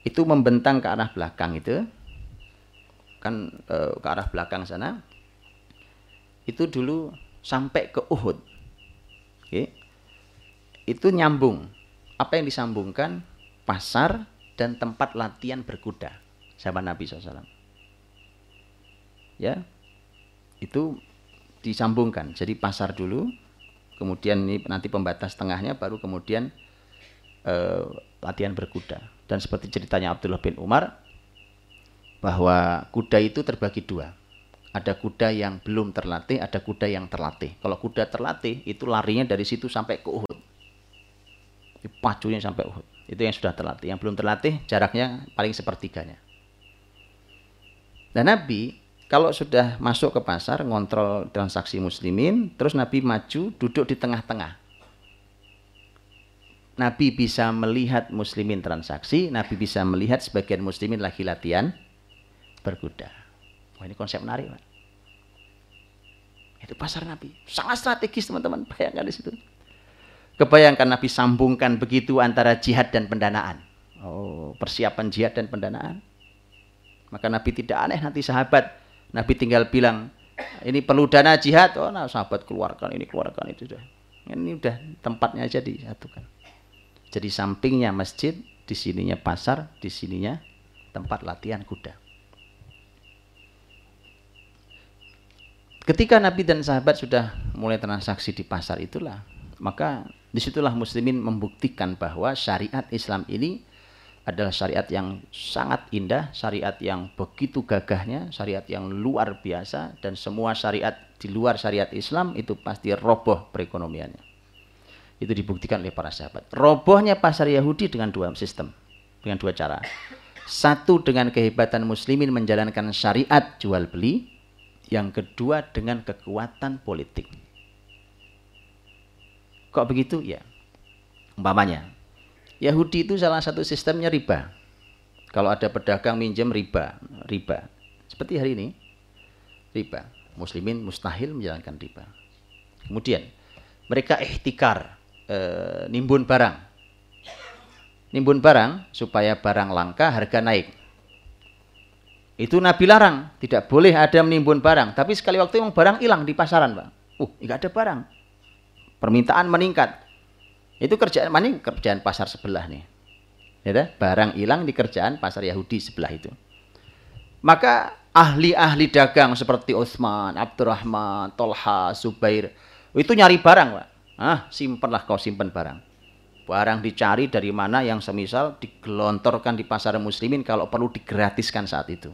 itu membentang ke arah belakang itu kan e, ke arah belakang sana itu dulu sampai ke Uhud. Oke. Itu nyambung. Apa yang disambungkan? Pasar dan tempat latihan berkuda sama Nabi SAW. Ya, itu disambungkan. Jadi pasar dulu, kemudian ini nanti pembatas tengahnya, baru kemudian uh, latihan berkuda. Dan seperti ceritanya Abdullah bin Umar, bahwa kuda itu terbagi dua. Ada kuda yang belum terlatih, ada kuda yang terlatih. Kalau kuda terlatih, itu larinya dari situ sampai ke Uhud. Pacunya sampai Uhud. Itu yang sudah terlatih. Yang belum terlatih, jaraknya paling sepertiganya. Dan Nabi, kalau sudah masuk ke pasar, ngontrol transaksi muslimin, terus Nabi maju, duduk di tengah-tengah Nabi bisa melihat muslimin transaksi, Nabi bisa melihat sebagian muslimin lagi latihan berkuda. Wah ini konsep menarik, Pak. Itu pasar Nabi. Sangat strategis, teman-teman. Bayangkan di situ. Kebayangkan Nabi sambungkan begitu antara jihad dan pendanaan. Oh, persiapan jihad dan pendanaan. Maka Nabi tidak aneh nanti sahabat. Nabi tinggal bilang, ini perlu dana jihad. Oh, nah sahabat keluarkan ini, keluarkan itu. Ini udah tempatnya aja disatukan. Jadi sampingnya masjid, di sininya pasar, di sininya tempat latihan kuda. Ketika Nabi dan sahabat sudah mulai transaksi di pasar itulah, maka di situlah muslimin membuktikan bahwa syariat Islam ini adalah syariat yang sangat indah, syariat yang begitu gagahnya, syariat yang luar biasa, dan semua syariat di luar syariat Islam itu pasti roboh perekonomiannya. Itu dibuktikan oleh para sahabat. Robohnya pasar Yahudi dengan dua sistem, dengan dua cara. Satu dengan kehebatan muslimin menjalankan syariat jual beli, yang kedua dengan kekuatan politik. Kok begitu? Ya. Umpamanya, Yahudi itu salah satu sistemnya riba. Kalau ada pedagang minjem riba, riba. Seperti hari ini, riba. Muslimin mustahil menjalankan riba. Kemudian mereka ihtikar, e, nimbun barang. Nimbun barang supaya barang langka harga naik. Itu Nabi larang, tidak boleh ada menimbun barang. Tapi sekali waktu memang barang hilang di pasaran, Pak. Uh, enggak ada barang. Permintaan meningkat. Itu kerjaan mana? Kerjaan pasar sebelah nih. Ya, barang hilang di kerjaan pasar Yahudi sebelah itu. Maka ahli-ahli dagang seperti Utsman, Abdurrahman, Tolha, Zubair itu nyari barang, Pak. Ah, simpenlah kau simpen barang. Barang dicari dari mana yang semisal digelontorkan di pasar muslimin kalau perlu digratiskan saat itu.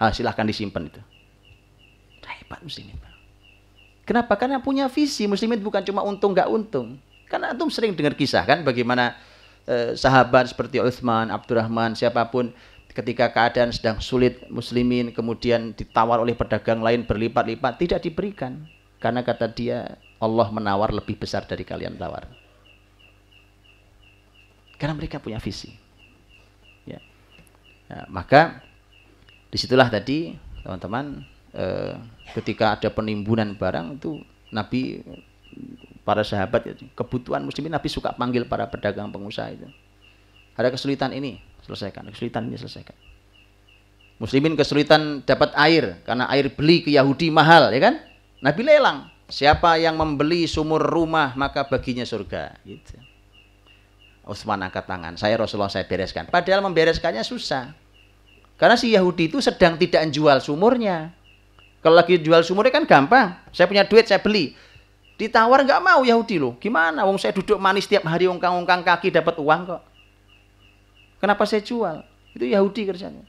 Ah, silahkan disimpan itu. Hebat muslimin. Kenapa? Karena punya visi. Muslimin bukan cuma untung nggak untung. Karena antum sering dengar kisah kan bagaimana eh, sahabat seperti Utsman, Abdurrahman, siapa pun ketika keadaan sedang sulit muslimin kemudian ditawar oleh pedagang lain berlipat-lipat tidak diberikan karena kata dia Allah menawar lebih besar dari kalian tawar. Karena mereka punya visi. Ya. Nah, maka di situlah tadi teman-teman eh, ketika ada penimbunan barang itu Nabi para sahabat kebutuhan muslimin Nabi suka panggil para pedagang pengusaha itu. Ada kesulitan ini selesaikan. Kesulitan ini selesaikan. Muslimin kesulitan dapat air karena air beli ke Yahudi mahal ya kan? Nabi lelang siapa yang membeli sumur rumah maka baginya surga gitu Utsman angkat tangan saya Rasulullah saya bereskan padahal membereskannya susah karena si Yahudi itu sedang tidak jual sumurnya kalau lagi jual sumurnya kan gampang saya punya duit saya beli Ditawar nggak mau Yahudi loh. Gimana? Wong saya duduk manis tiap hari ongkang-ongkang kaki dapat uang kok. Kenapa saya jual? Itu Yahudi kerjanya.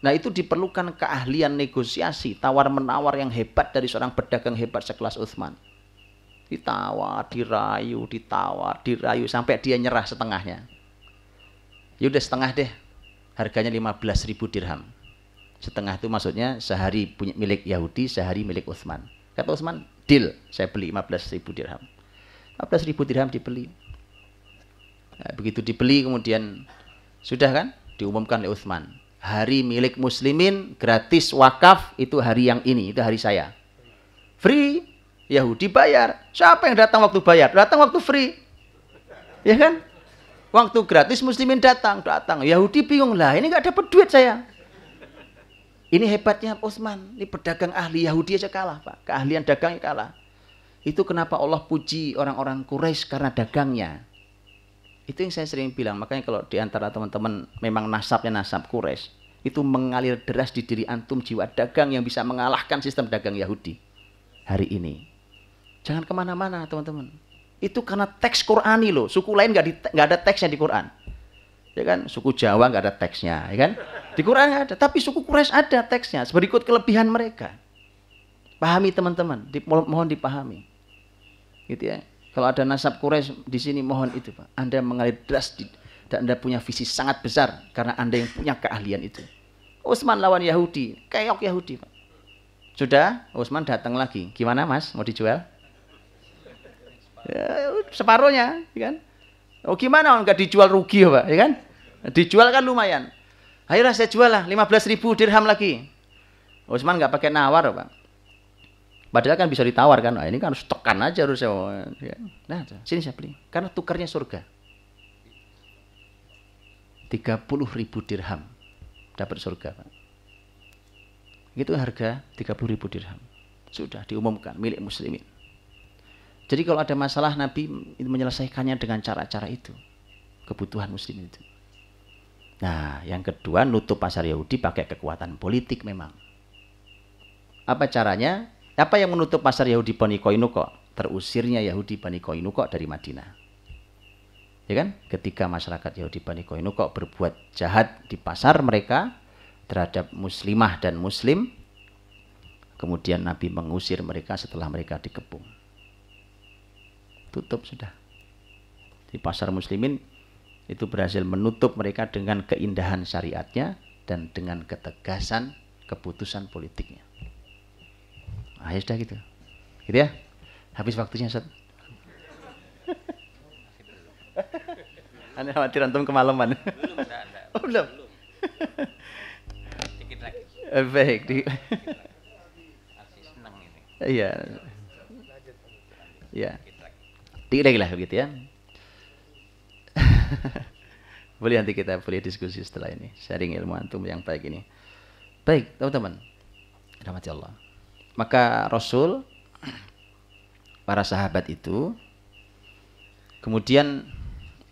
Nah itu diperlukan keahlian negosiasi, tawar menawar yang hebat dari seorang pedagang hebat sekelas Utsman. Ditawar, dirayu, ditawar, dirayu sampai dia nyerah setengahnya. Ya udah setengah deh. Harganya 15 ribu dirham. Setengah itu maksudnya sehari punya milik Yahudi, sehari milik Utsman. Kata Utsman, deal saya beli 15 ribu dirham 15 ribu dirham dibeli nah, begitu dibeli kemudian sudah kan diumumkan oleh Uthman hari milik muslimin gratis wakaf itu hari yang ini itu hari saya free Yahudi bayar siapa yang datang waktu bayar datang waktu free ya kan waktu gratis muslimin datang datang Yahudi bingung lah ini nggak dapat duit saya ini hebatnya Utsman. Ini pedagang ahli Yahudi aja kalah, Pak. Keahlian dagangnya kalah. Itu kenapa Allah puji orang-orang Quraisy karena dagangnya. Itu yang saya sering bilang. Makanya kalau di antara teman-teman memang nasabnya nasab Quraisy, itu mengalir deras di diri antum jiwa dagang yang bisa mengalahkan sistem dagang Yahudi hari ini. Jangan ke mana-mana teman-teman. Itu karena teks Qurani loh. Suku lain nggak ada teksnya di Quran ya kan suku Jawa nggak ada teksnya ya kan di Quran ada tapi suku Quraisy ada teksnya berikut kelebihan mereka pahami teman-teman di, mohon dipahami gitu ya kalau ada nasab Quraisy di sini mohon itu pak. Anda mengalir deras dan anda punya visi sangat besar karena anda yang punya keahlian itu. Utsman lawan Yahudi. Keok Yahudi pak. Sudah? Utsman datang lagi. Gimana mas? Mau dijual? Ya, separuhnya ya kan? Oh gimana nggak dijual rugi ya Pak, ya kan? Dijual kan lumayan. Akhirnya saya jual lah. 15 ribu dirham lagi. Utsman nggak pakai nawar, Pak. Padahal kan bisa ditawar kan, nah, ini kan harus tekan aja harus ya. Nah, sini saya beli. Karena tukarnya surga. 30 ribu dirham dapat surga, Pak. Itu harga 30 ribu dirham. Sudah diumumkan milik muslimin. Jadi kalau ada masalah Nabi menyelesaikannya dengan cara-cara itu. Kebutuhan muslim itu. Nah, yang kedua nutup pasar Yahudi pakai kekuatan politik memang. Apa caranya? Apa yang menutup pasar Yahudi Bani Koinuko? Terusirnya Yahudi Bani Koinuko dari Madinah. Ya kan? Ketika masyarakat Yahudi Bani Koinuko berbuat jahat di pasar mereka terhadap muslimah dan muslim, kemudian Nabi mengusir mereka setelah mereka dikepung. Tutup sudah. Di pasar muslimin itu berhasil menutup mereka dengan keindahan syariatnya dan dengan ketegasan keputusan politiknya. Ah, ya sudah gitu. Gitu ya. Habis waktunya, Ustaz. Aneh khawatir antum kemalaman. Belum, enggak, enggak. Oh, belum. Dikit lagi. Eh, baik, di Masih senang ini. Iya. Iya. Dikit lagi lah begitu ya. boleh nanti kita boleh diskusi setelah ini. Sharing ilmu antum yang baik ini. Baik, teman-teman. Rahmati Allah. Maka Rasul, para sahabat itu, kemudian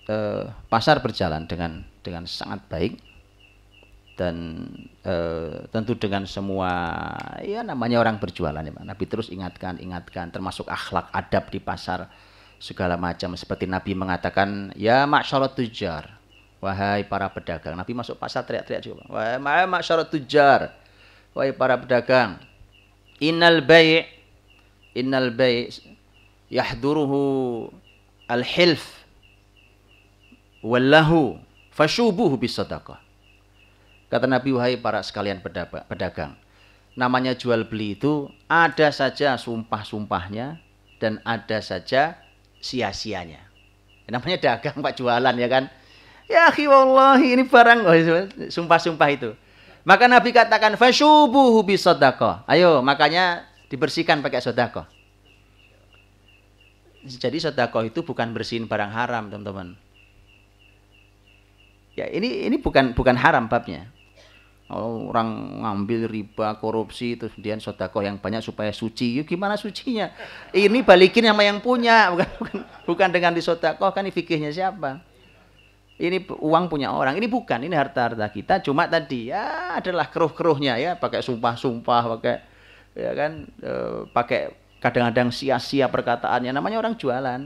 eh, pasar berjalan dengan dengan sangat baik dan eh, tentu dengan semua ya namanya orang berjualan ya Nabi terus ingatkan ingatkan termasuk akhlak adab di pasar segala macam. Seperti Nabi mengatakan ya maksyarat tujar wahai para pedagang. Nabi masuk pasar teriak-teriak juga wahai maksyarat tujar wahai para pedagang innal bai' innal bai' yahduruhu al-hilf wallahu fashubuhu bisadaqah kata Nabi wahai para sekalian pedagang namanya jual beli itu ada saja sumpah-sumpahnya dan ada saja sia-sianya. Namanya dagang Pak jualan ya kan. Ya akhi wallahi ini barang oh, sumpah-sumpah itu. Maka Nabi katakan fasyubuhu bisadaqah. Ayo makanya dibersihkan pakai sedekah. Jadi sedekah itu bukan bersihin barang haram, teman-teman. Ya, ini ini bukan bukan haram babnya. Oh, orang ngambil riba, korupsi, terus kemudian sodako yang banyak supaya suci. Ya, gimana sucinya? Ini balikin sama yang punya, bukan bukan, bukan dengan disodako kan ini fikihnya siapa? Ini uang punya orang. Ini bukan, ini harta-harta kita. Cuma tadi ya adalah keruh-keruhnya ya, pakai sumpah-sumpah, pakai ya kan, e, pakai kadang-kadang sia-sia perkataannya. Namanya orang jualan.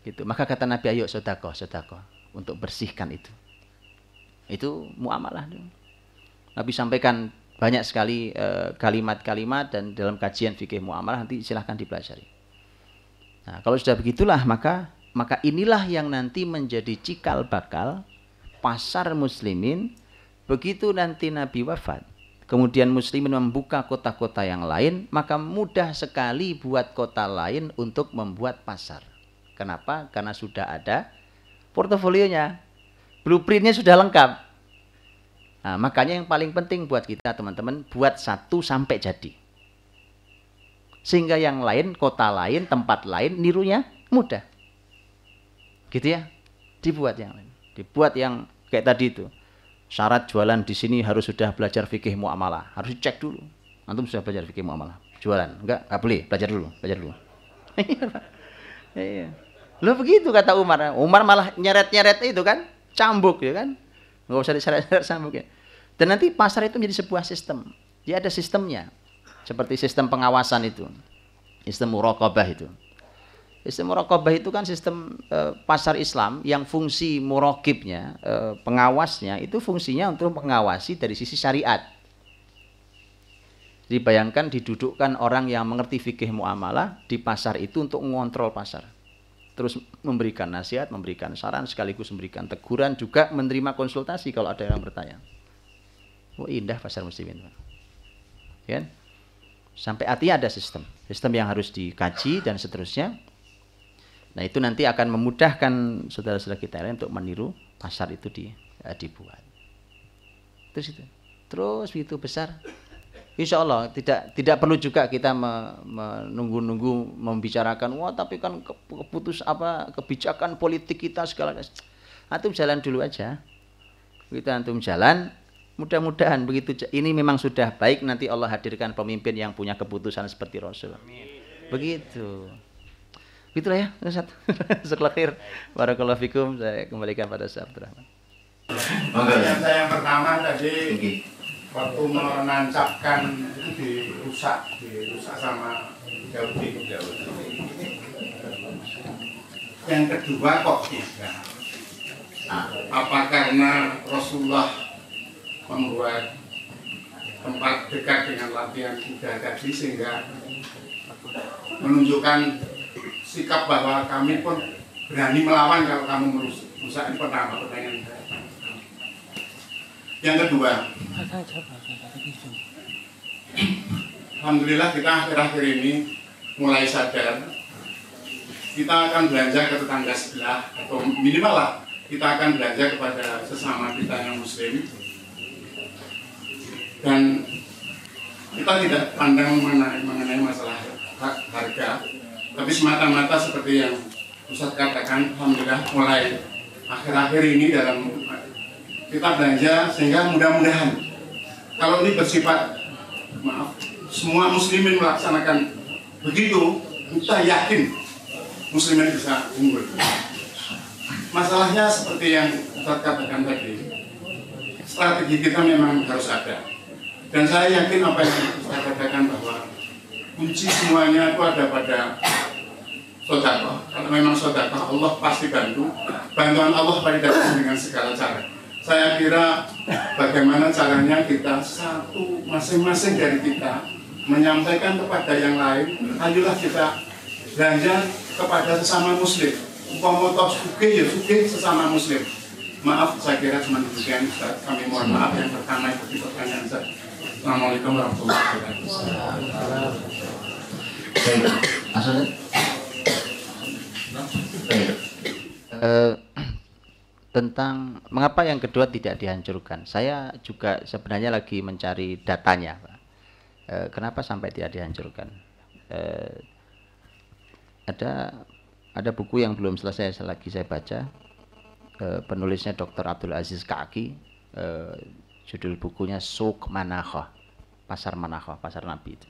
Gitu. Maka kata Nabi ayo sodako, sodako untuk bersihkan itu. Itu muamalah. Nabi sampaikan banyak sekali eh, kalimat-kalimat dan dalam kajian fikih muamalah nanti silahkan dipelajari. Nah, kalau sudah begitulah maka maka inilah yang nanti menjadi cikal bakal pasar muslimin begitu nanti Nabi wafat. Kemudian muslimin membuka kota-kota yang lain, maka mudah sekali buat kota lain untuk membuat pasar. Kenapa? Karena sudah ada portofolionya. Blueprintnya sudah lengkap. Nah, makanya yang paling penting buat kita teman-teman buat satu sampai jadi. Sehingga yang lain, kota lain, tempat lain nirunya mudah. Gitu ya. Dibuat yang lain. Dibuat yang kayak tadi itu. Syarat jualan di sini harus sudah belajar fikih muamalah. Harus cek dulu. Antum sudah belajar fikih muamalah. Jualan. Enggak, enggak boleh. Belajar dulu, belajar dulu. Iya. Lo begitu kata Umar. Umar malah nyeret-nyeret itu kan, cambuk ya kan. Enggak usah diseret-seret cambuk ya. Dan nanti pasar itu menjadi sebuah sistem. Dia ada sistemnya. Seperti sistem pengawasan itu. Sistem muraqabah itu. Sistem muraqabah itu kan sistem e, pasar Islam yang fungsi muraqibnya, e, pengawasnya itu fungsinya untuk mengawasi dari sisi syariat. Dibayangkan didudukkan orang yang mengerti fikih muamalah di pasar itu untuk mengontrol pasar. Terus memberikan nasihat, memberikan saran, sekaligus memberikan teguran, juga menerima konsultasi kalau ada yang bertanya. Oh indah pasar muslimin. Ya. Sampai artinya ada sistem. Sistem yang harus dikaji dan seterusnya. Nah itu nanti akan memudahkan saudara-saudara kita lain untuk meniru pasar itu di, uh, dibuat. Terus itu. Terus begitu besar. Insya Allah tidak tidak perlu juga kita menunggu-nunggu membicarakan wah tapi kan keputus apa kebijakan politik kita segala antum jalan dulu aja kita antum jalan mudah-mudahan begitu ini memang sudah baik nanti Allah hadirkan pemimpin yang punya keputusan seperti Rasul begitu Itulah ya Ustaz. Sekelakir. Barakallahu fikum. Saya kembalikan pada Ustaz Abdurrahman. Pertanyaan saya yang pertama tadi waktu menancapkan itu dirusak, dirusak sama Yahudi. Yang kedua kok tidak? Apa karena Rasulullah membuat tempat dekat dengan latihan kuda tadi sehingga menunjukkan sikap bahwa kami pun berani melawan kalau kamu merusak. Pertama pertanyaan saya. Yang kedua, Alhamdulillah kita akhir-akhir ini mulai sadar kita akan belanja ke tetangga sebelah atau minimal lah kita akan belanja kepada sesama kita yang muslim dan kita tidak pandang mengenai masalah harga tapi semata-mata seperti yang Ustaz katakan, Alhamdulillah mulai akhir-akhir ini dalam kita belanja sehingga mudah-mudahan. Kalau ini bersifat maaf semua muslimin melaksanakan begitu kita yakin muslimin bisa unggul. Masalahnya seperti yang Ustaz katakan tadi strategi kita memang harus ada. Dan saya yakin apa yang Ustaz katakan bahwa kunci semuanya itu ada pada sodako. Kalau memang sodako, Allah pasti bantu. Bantuan Allah pasti datang dengan segala cara. Saya kira bagaimana caranya kita satu masing-masing dari kita menyampaikan kepada yang lain, ayolah kita belanja kepada sesama muslim. Umpama toh suge ya suge sesama muslim. Maaf, saya kira cuma demikian. Kami mohon maaf yang pertama itu pertanyaan saya. Assalamualaikum warahmatullahi wabarakatuh. Uh, tentang mengapa yang kedua tidak dihancurkan. Saya juga sebenarnya lagi mencari datanya, Uh, kenapa sampai tidak dihancurkan? Uh, ada ada buku yang belum selesai lagi saya baca. Uh, penulisnya Dr. Abdul Aziz Kaki. Uh, judul bukunya Suk Manakha, Pasar Manakha, Pasar Nabi itu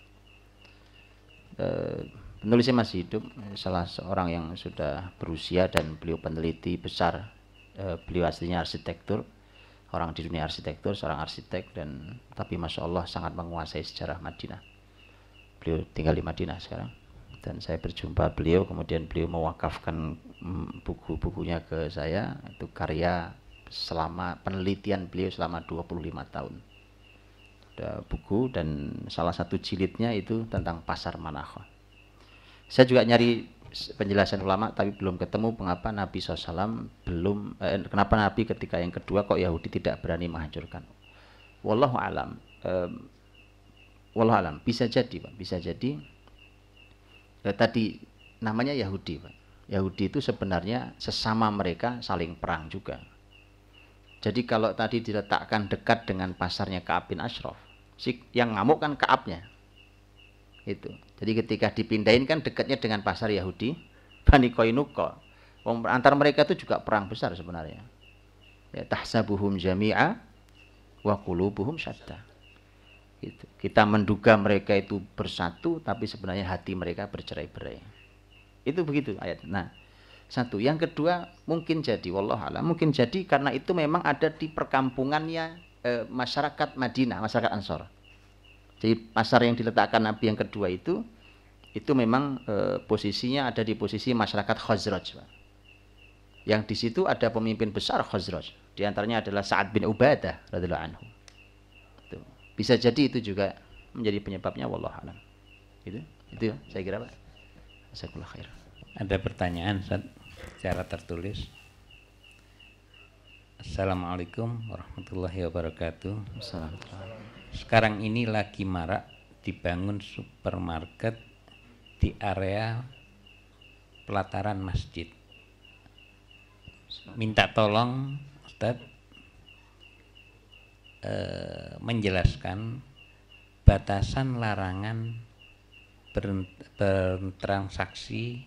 Eh, penulisnya masih hidup, salah seorang yang sudah berusia dan beliau peneliti besar. Eh, beliau aslinya arsitektur, orang di dunia arsitektur, seorang arsitek dan tapi masya Allah sangat menguasai sejarah Madinah. Beliau tinggal di Madinah sekarang dan saya berjumpa beliau kemudian beliau mewakafkan mm, buku-bukunya ke saya itu karya selama penelitian beliau selama 25 tahun buku dan salah satu jilidnya itu tentang pasar Manakho. Saya juga nyari penjelasan ulama tapi belum ketemu mengapa Nabi SAW belum eh, kenapa Nabi ketika yang kedua kok Yahudi tidak berani menghancurkan. Wallahu alam. Eh, wallahu alam bisa jadi Pak, bisa jadi eh, tadi namanya Yahudi Pak. Yahudi itu sebenarnya sesama mereka saling perang juga. Jadi kalau tadi diletakkan dekat dengan pasarnya Ka'ab bin Ashraf, si yang ngamuk kan Kaabnya itu. Jadi ketika dipindahin kan dekatnya dengan pasar Yahudi Bani Koinuko antar mereka itu juga perang besar sebenarnya. Ya tahsabuhum jami'a wa qulubuhum syatta itu. Kita menduga mereka itu bersatu tapi sebenarnya hati mereka bercerai-berai. Itu begitu ayat. Nah satu. Yang kedua mungkin jadi wallah alam mungkin jadi karena itu memang ada di perkampungannya eh, masyarakat Madinah, masyarakat Ansor. Jadi pasar yang diletakkan Nabi yang kedua itu itu memang eh, posisinya ada di posisi masyarakat Khazraj, Pak. Yang di situ ada pemimpin besar Khazraj. Di antaranya adalah Sa'ad bin Ubadah radhiyallahu anhu. Itu. Bisa jadi itu juga menjadi penyebabnya wallah alam. Itu itu ya, saya kira Pak. Jazakallahu khair. Ada pertanyaan Ustaz secara tertulis. Assalamualaikum warahmatullahi wabarakatuh. Sekarang ini lagi marak dibangun supermarket di area pelataran masjid. Minta tolong Ustaz eh, menjelaskan batasan larangan ber, bertransaksi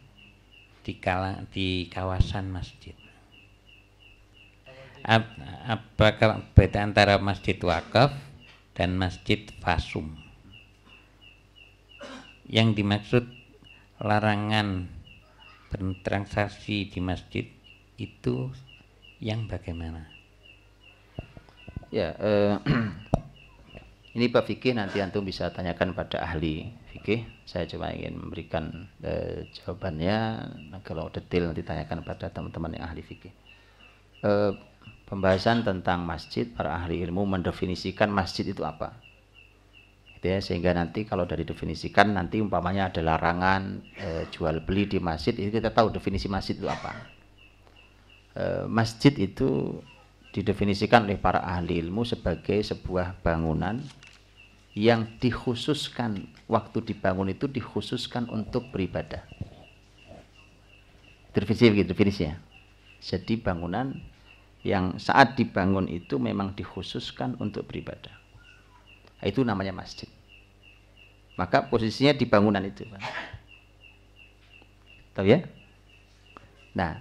di, kala, di kawasan masjid. Ap, apakah beda antara masjid wakaf dan masjid fasum? Yang dimaksud larangan bertransaksi di masjid itu yang bagaimana? Ya, eh, ini Pak Fikih nanti antum bisa tanyakan pada ahli fikih. Saya cuma ingin memberikan eh, jawabannya. Nah, kalau detail nanti tanyakan pada teman-teman yang ahli fikih. Eh, pembahasan tentang masjid, para ahli ilmu mendefinisikan masjid itu apa. Gitu ya, sehingga nanti kalau dari definisikan nanti umpamanya ada larangan eh, jual beli di masjid, itu kita tahu definisi masjid itu apa. Eh, masjid itu didefinisikan oleh para ahli ilmu sebagai sebuah bangunan yang dikhususkan waktu dibangun itu dikhususkan untuk beribadah. Definisi begitu definisinya. Jadi bangunan yang saat dibangun itu memang dikhususkan untuk beribadah. Itu namanya masjid. Maka posisinya di bangunan itu. Tahu ya? Nah,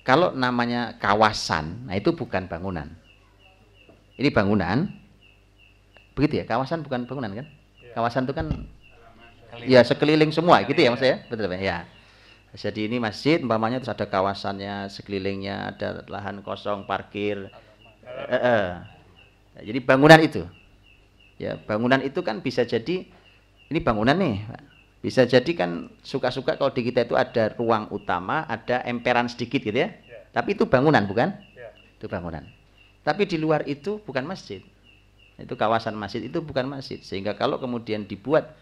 kalau namanya kawasan, nah itu bukan bangunan. Ini bangunan, begitu ya kawasan bukan bangunan kan kawasan itu kan ya sekeliling semua gitu ya mas ya betul ya jadi ini masjid umpamanya terus ada kawasannya sekelilingnya ada lahan kosong parkir. Eh, eh. jadi bangunan itu. Ya bangunan itu kan bisa jadi ini bangunan nih bisa jadi kan suka-suka kalau di kita itu ada ruang utama ada emperan sedikit gitu ya, ya. tapi itu bangunan bukan? Ya. itu bangunan. Tapi di luar itu bukan masjid. Itu kawasan masjid itu bukan masjid. Sehingga kalau kemudian dibuat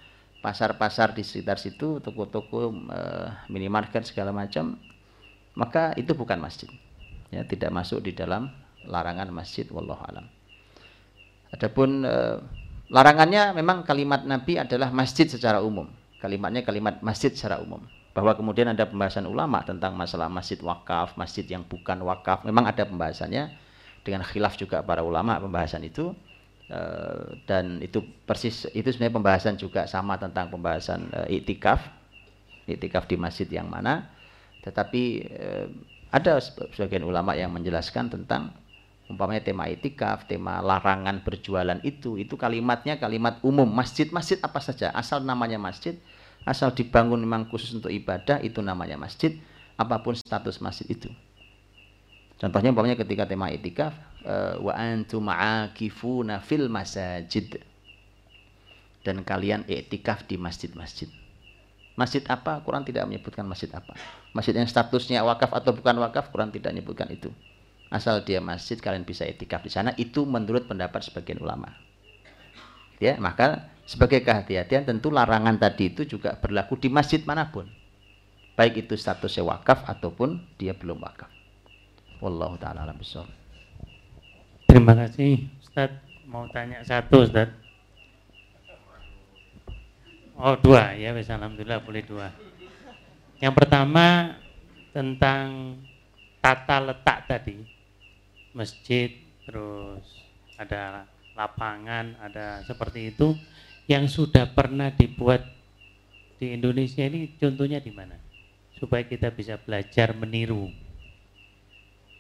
pasar-pasar di sekitar situ toko-toko eh, minimarket segala macam maka itu bukan masjid. Ya tidak masuk di dalam larangan masjid wallahu alam. Adapun eh, larangannya memang kalimat nabi adalah masjid secara umum. Kalimatnya kalimat masjid secara umum. Bahwa kemudian ada pembahasan ulama tentang masalah masjid wakaf masjid yang bukan wakaf. Memang ada pembahasannya dengan khilaf juga para ulama pembahasan itu Eh, dan itu persis itu sebenarnya pembahasan juga sama tentang pembahasan uh, iktikaf iktikaf di masjid yang mana. Tetapi uh, ada sebagian ulama yang menjelaskan tentang umpamanya tema iktikaf tema larangan berjualan itu itu kalimatnya kalimat umum. Masjid-masjid apa saja. Asal namanya masjid asal dibangun memang khusus untuk ibadah itu namanya masjid. Apa pun status masjid itu. Contohnya umpamanya ketika tema iktikaf Eh, wa antum aakifuna fil masajid dan kalian iktikaf di masjid-masjid. Masjid apa? Quran tidak menyebutkan masjid apa. Masjid yang statusnya wakaf atau bukan wakaf, Quran tidak menyebutkan itu. Asal dia masjid, kalian bisa iktikaf di sana. Itu menurut pendapat sebagian ulama. Ya, maka sebagai kehati-hatian tentu larangan tadi itu juga berlaku di masjid mana pun. Baik itu statusnya wakaf ataupun dia belum wakaf. Wallahu taala alam Terima kasih Ustaz. Mau tanya satu Ustaz. Oh dua ya, wes alhamdulillah boleh dua. Yang pertama tentang tata letak tadi, masjid, terus ada lapangan, ada seperti itu yang sudah pernah dibuat di Indonesia ini contohnya di mana? Supaya kita bisa belajar meniru.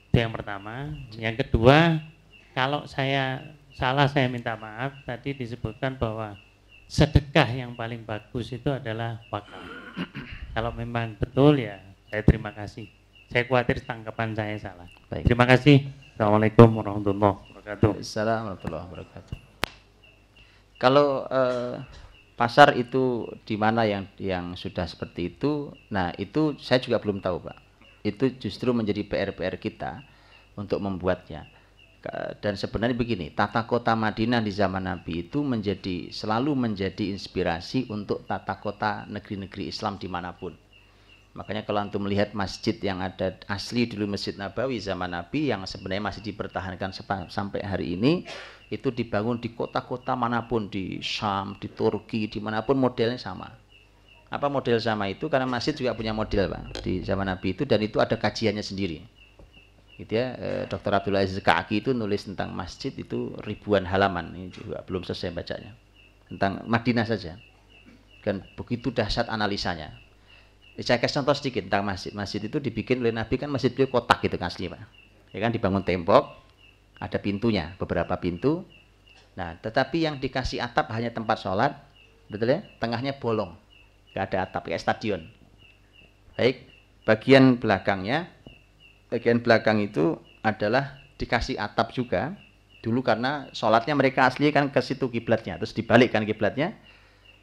Itu yang pertama. Yang kedua, kalau saya salah saya minta maaf. Tadi disebutkan bahwa sedekah yang paling bagus itu adalah wakaf. Kalau memang betul ya saya terima kasih. Saya khawatir tanggapan saya salah. Baik. Terima kasih. Assalamualaikum warahmatullahi wabarakatuh. Assalamualaikum warahmatullahi wabarakatuh. Kalau eh, pasar itu di mana yang yang sudah seperti itu, nah itu saya juga belum tahu pak. Itu justru menjadi PR-PR kita untuk membuatnya dan sebenarnya begini, tata kota Madinah di zaman Nabi itu menjadi selalu menjadi inspirasi untuk tata kota negeri-negeri Islam di mana pun. Makanya kalau antum melihat masjid yang ada asli dulu Masjid Nabawi zaman Nabi yang sebenarnya masih dipertahankan sampai hari ini itu dibangun di kota-kota mana pun di Syam, di Turki, di mana pun modelnya sama. Apa model sama itu? Karena masjid juga punya model pak di zaman Nabi itu dan itu ada kajiannya sendiri gitu ya e, Dr. Abdul Aziz Kaki itu nulis tentang masjid itu ribuan halaman ini juga belum selesai bacanya tentang Madinah saja. Dan begitu dahsyat analisanya. Saya kasih contoh sedikit tentang masjid. Masjid itu dibikin oleh Nabi kan masjid itu kotak gitu kan asli Pak. Ya kan dibangun tembok, ada pintunya, beberapa pintu. Nah, tetapi yang dikasih atap hanya tempat sholat, betul ya? Tengahnya bolong, nggak ada atap kayak stadion. Baik, bagian belakangnya, bagian belakang itu adalah dikasih atap juga. Dulu karena sholatnya mereka asli kan ke situ kiblatnya, terus dibalikkan kiblatnya,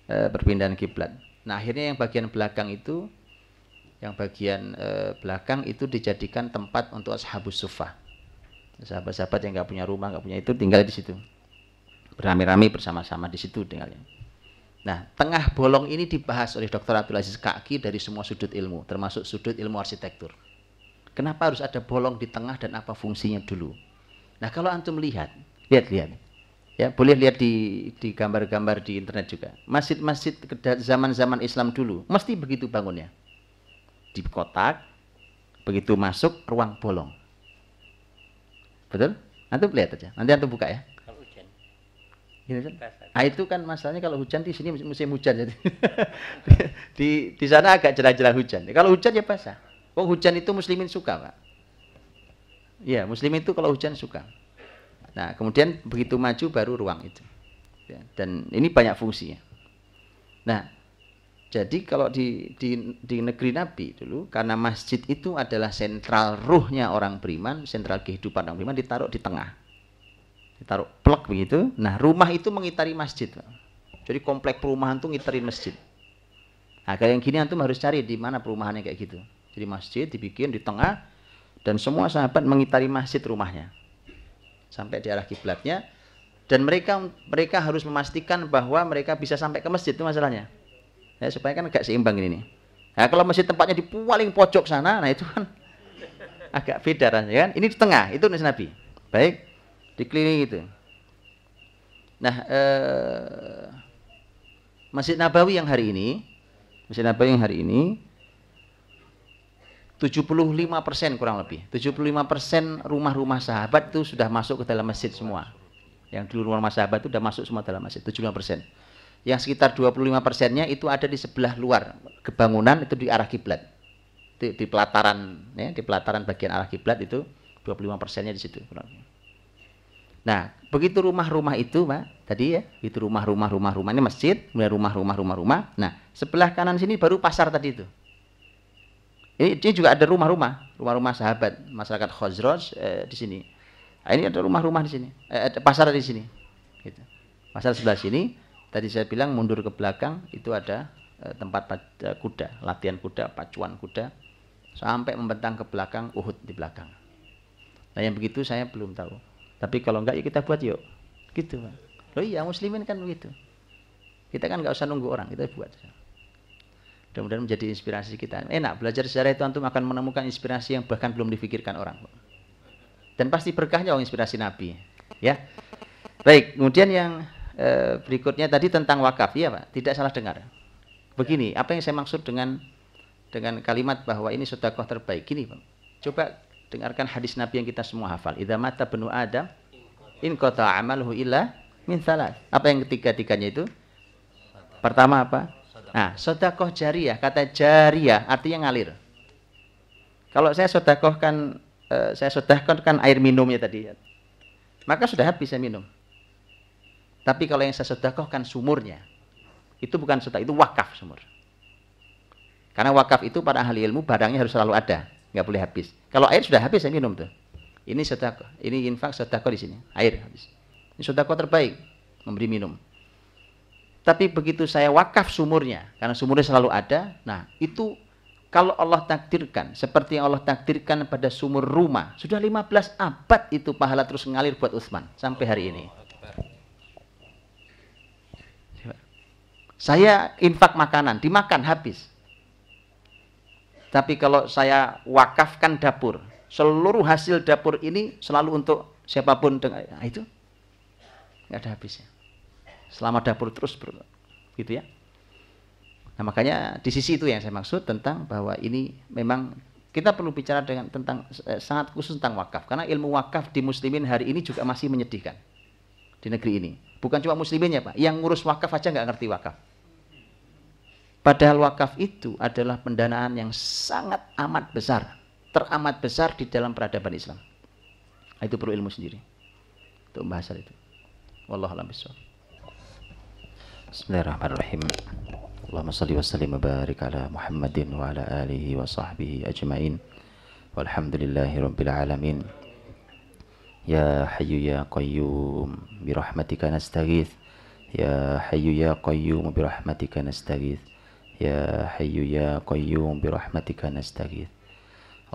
e, perpindahan kiblat. Nah akhirnya yang bagian belakang itu, yang bagian e, belakang itu dijadikan tempat untuk ashabus sufah. Sahabat-sahabat yang nggak punya rumah, nggak punya itu tinggal di situ, beramai-ramai bersama-sama di situ tinggalnya. Nah, tengah bolong ini dibahas oleh Dr. Abdul Aziz Kaki dari semua sudut ilmu, termasuk sudut ilmu arsitektur. Kenapa harus ada bolong di tengah dan apa fungsinya dulu? Nah, kalau antum lihat, lihat-lihat. Ya, boleh lihat di di gambar-gambar di internet juga. Masjid-masjid zaman-zaman Islam dulu mesti begitu bangunnya. Di kotak, begitu masuk ruang bolong. Betul? Antum lihat aja. Nanti antum buka ya. Kalau hujan. Gitu kan? Ah itu kan masalahnya kalau hujan di sini musim hujan jadi di di sana agak jelas-jelas hujan. Kalau hujan ya basah. Oh hujan itu muslimin suka pak. Iya muslimin itu kalau hujan suka. Nah kemudian begitu maju baru ruang itu. Ya, dan ini banyak fungsinya. Nah jadi kalau di, di, di negeri Nabi dulu karena masjid itu adalah sentral ruhnya orang beriman, sentral kehidupan orang beriman ditaruh di tengah. Ditaruh plek begitu. Nah rumah itu mengitari masjid. Pak. Jadi komplek perumahan itu ngitarin masjid. Nah yang gini antum harus cari di mana perumahannya kayak gitu. Jadi masjid dibikin di tengah dan semua sahabat mengitari masjid rumahnya sampai di arah kiblatnya dan mereka mereka harus memastikan bahwa mereka bisa sampai ke masjid itu masalahnya ya, supaya kan agak seimbang ini nih. Nah, kalau masjid tempatnya di paling pojok sana, nah itu kan agak beda rasanya kan. Ini di tengah, itu Nabi. Baik, dikelilingi itu. Nah, eh, Masjid Nabawi yang hari ini, Masjid Nabawi yang hari ini 75% kurang lebih. 75% rumah-rumah sahabat itu sudah masuk ke dalam masjid semua. Yang dulu rumah sahabat itu sudah masuk semua dalam masjid, 75%. Yang sekitar 25 persennya itu ada di sebelah luar kebangunan itu di arah kiblat. Di, di pelataran ya, di pelataran bagian arah kiblat itu 25 persennya di situ. Nah, begitu rumah-rumah itu, Pak, tadi ya, itu rumah-rumah rumah-rumah ini masjid, kemudian rumah-rumah rumah-rumah. Nah, sebelah kanan sini baru pasar tadi itu. Ini, ini juga ada rumah-rumah, rumah-rumah sahabat masyarakat Khazraj eh, di sini. Nah, ini ada rumah-rumah di sini, eh, ada pasar di sini. Gitu. Pasar sebelah sini. Tadi saya bilang mundur ke belakang itu ada eh, tempat eh, kuda, latihan kuda, pacuan kuda, sampai membentang ke belakang Uhud di belakang. Nah yang begitu saya belum tahu. Tapi kalau enggak ya kita buat yuk. Gitu Pak. Loh iya muslimin kan begitu. Kita kan nggak usah nunggu orang, kita buat. Mudah-mudahan menjadi inspirasi kita. Enak, belajar sejarah itu antum akan menemukan inspirasi yang bahkan belum difikirkan orang. Dan pasti berkahnya orang inspirasi Nabi. Ya. Baik, kemudian yang e, berikutnya tadi tentang wakaf. Ya Pak, tidak salah dengar. Begini, apa yang saya maksud dengan dengan kalimat bahwa ini sedekah terbaik. Gini Pak, coba dengarkan hadis Nabi yang kita semua hafal. Idza mata benu Adam in qata amaluhu illa min salat. Apa yang ketiga-tiganya itu? Pertama apa? Nah, sodakoh jariah, kata jariah artinya ngalir. Kalau saya sodakohkan, eh, saya sodakohkan air minumnya tadi, maka sudah habis saya minum. Tapi kalau yang saya sodakohkan sumurnya, itu bukan sodakoh, itu wakaf sumur. Karena wakaf itu pada ahli ilmu barangnya harus selalu ada, nggak boleh habis. Kalau air sudah habis saya minum tuh. Ini sodakoh, ini infak sodakoh di sini, air habis. Ini sodakoh terbaik, memberi minum. Tapi begitu saya wakaf sumurnya, karena sumurnya selalu ada, nah itu kalau Allah takdirkan, seperti yang Allah takdirkan pada sumur rumah, sudah 15 abad itu pahala terus ngalir buat Utsman sampai hari ini. Saya infak makanan, dimakan habis. Tapi kalau saya wakafkan dapur, seluruh hasil dapur ini selalu untuk siapa pun dengan nah itu nggak ada habisnya selama dapur terus ber, gitu ya. Nah, makanya di sisi itu yang saya maksud tentang bahwa ini memang kita perlu bicara dengan tentang eh, sangat khusus tentang wakaf karena ilmu wakaf di muslimin hari ini juga masih menyedihkan. di negeri ini. Bukan cuma musliminnya Pak, yang ngurus wakaf aja nggak ngerti wakaf. Padahal wakaf itu adalah pendanaan yang sangat amat besar, teramat besar di dalam peradaban Islam. Itu perlu ilmu sendiri untuk membahas itu. Wallahu a'lam bishawab. Bismillahirrahmanirrahim. Allahumma salli wa sallim wa barik ala Muhammadin wa ala alihi wa sahbihi ajma'in. Walhamdulillahi rabbil alamin. Ya Hayyu ya Qayyum bi rahmatika nastaghits. Ya Hayyu ya Qayyum bi rahmatika nastaghits. Ya Hayyu ya Qayyum bi rahmatika nastaghits.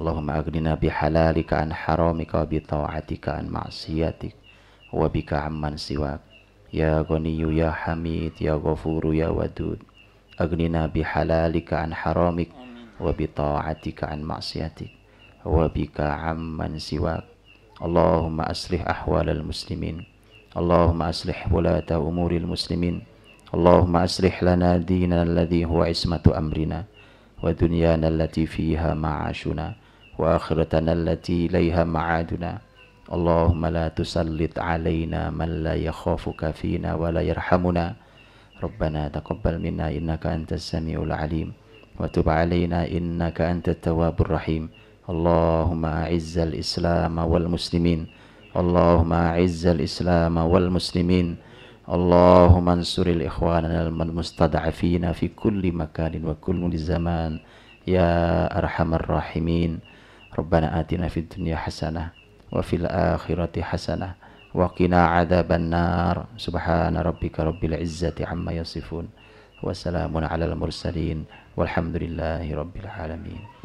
Allahumma aghnina bi halalika an haramika wa bi ta'atika an ma'siyatik wa bika amman siwak. يا غني يا حميد يا غفور يا ودود أغننا بحلالك عن حرامك وبطاعتك عن معصيتك وبك عمن سواك. اللهم أصلح أحوال المسلمين اللهم أصلح ولاة أمور المسلمين اللهم أصلح لنا ديننا الذي هو عصمة أمرنا ودنيانا التي فيها معاشنا وآخرتنا التي إليها معادنا. اللهم لا تسلط علينا من لا يخافك فينا ولا يرحمنا. ربنا تقبل منا إنك أنت السميع العليم. وتب علينا إنك أنت التواب الرحيم. اللهم أعز الإسلام والمسلمين. اللهم أعز الإسلام والمسلمين. اللهم انصر الإخوان المستضعفين في كل مكان وكل زمان. يا أرحم الراحمين. ربنا آتنا في الدنيا حسنة وفي الآخرة حسنة. وقنا عذاب النار. سبحان ربك رب العزة عما يصفون. وسلام على المرسلين. والحمد لله رب العالمين.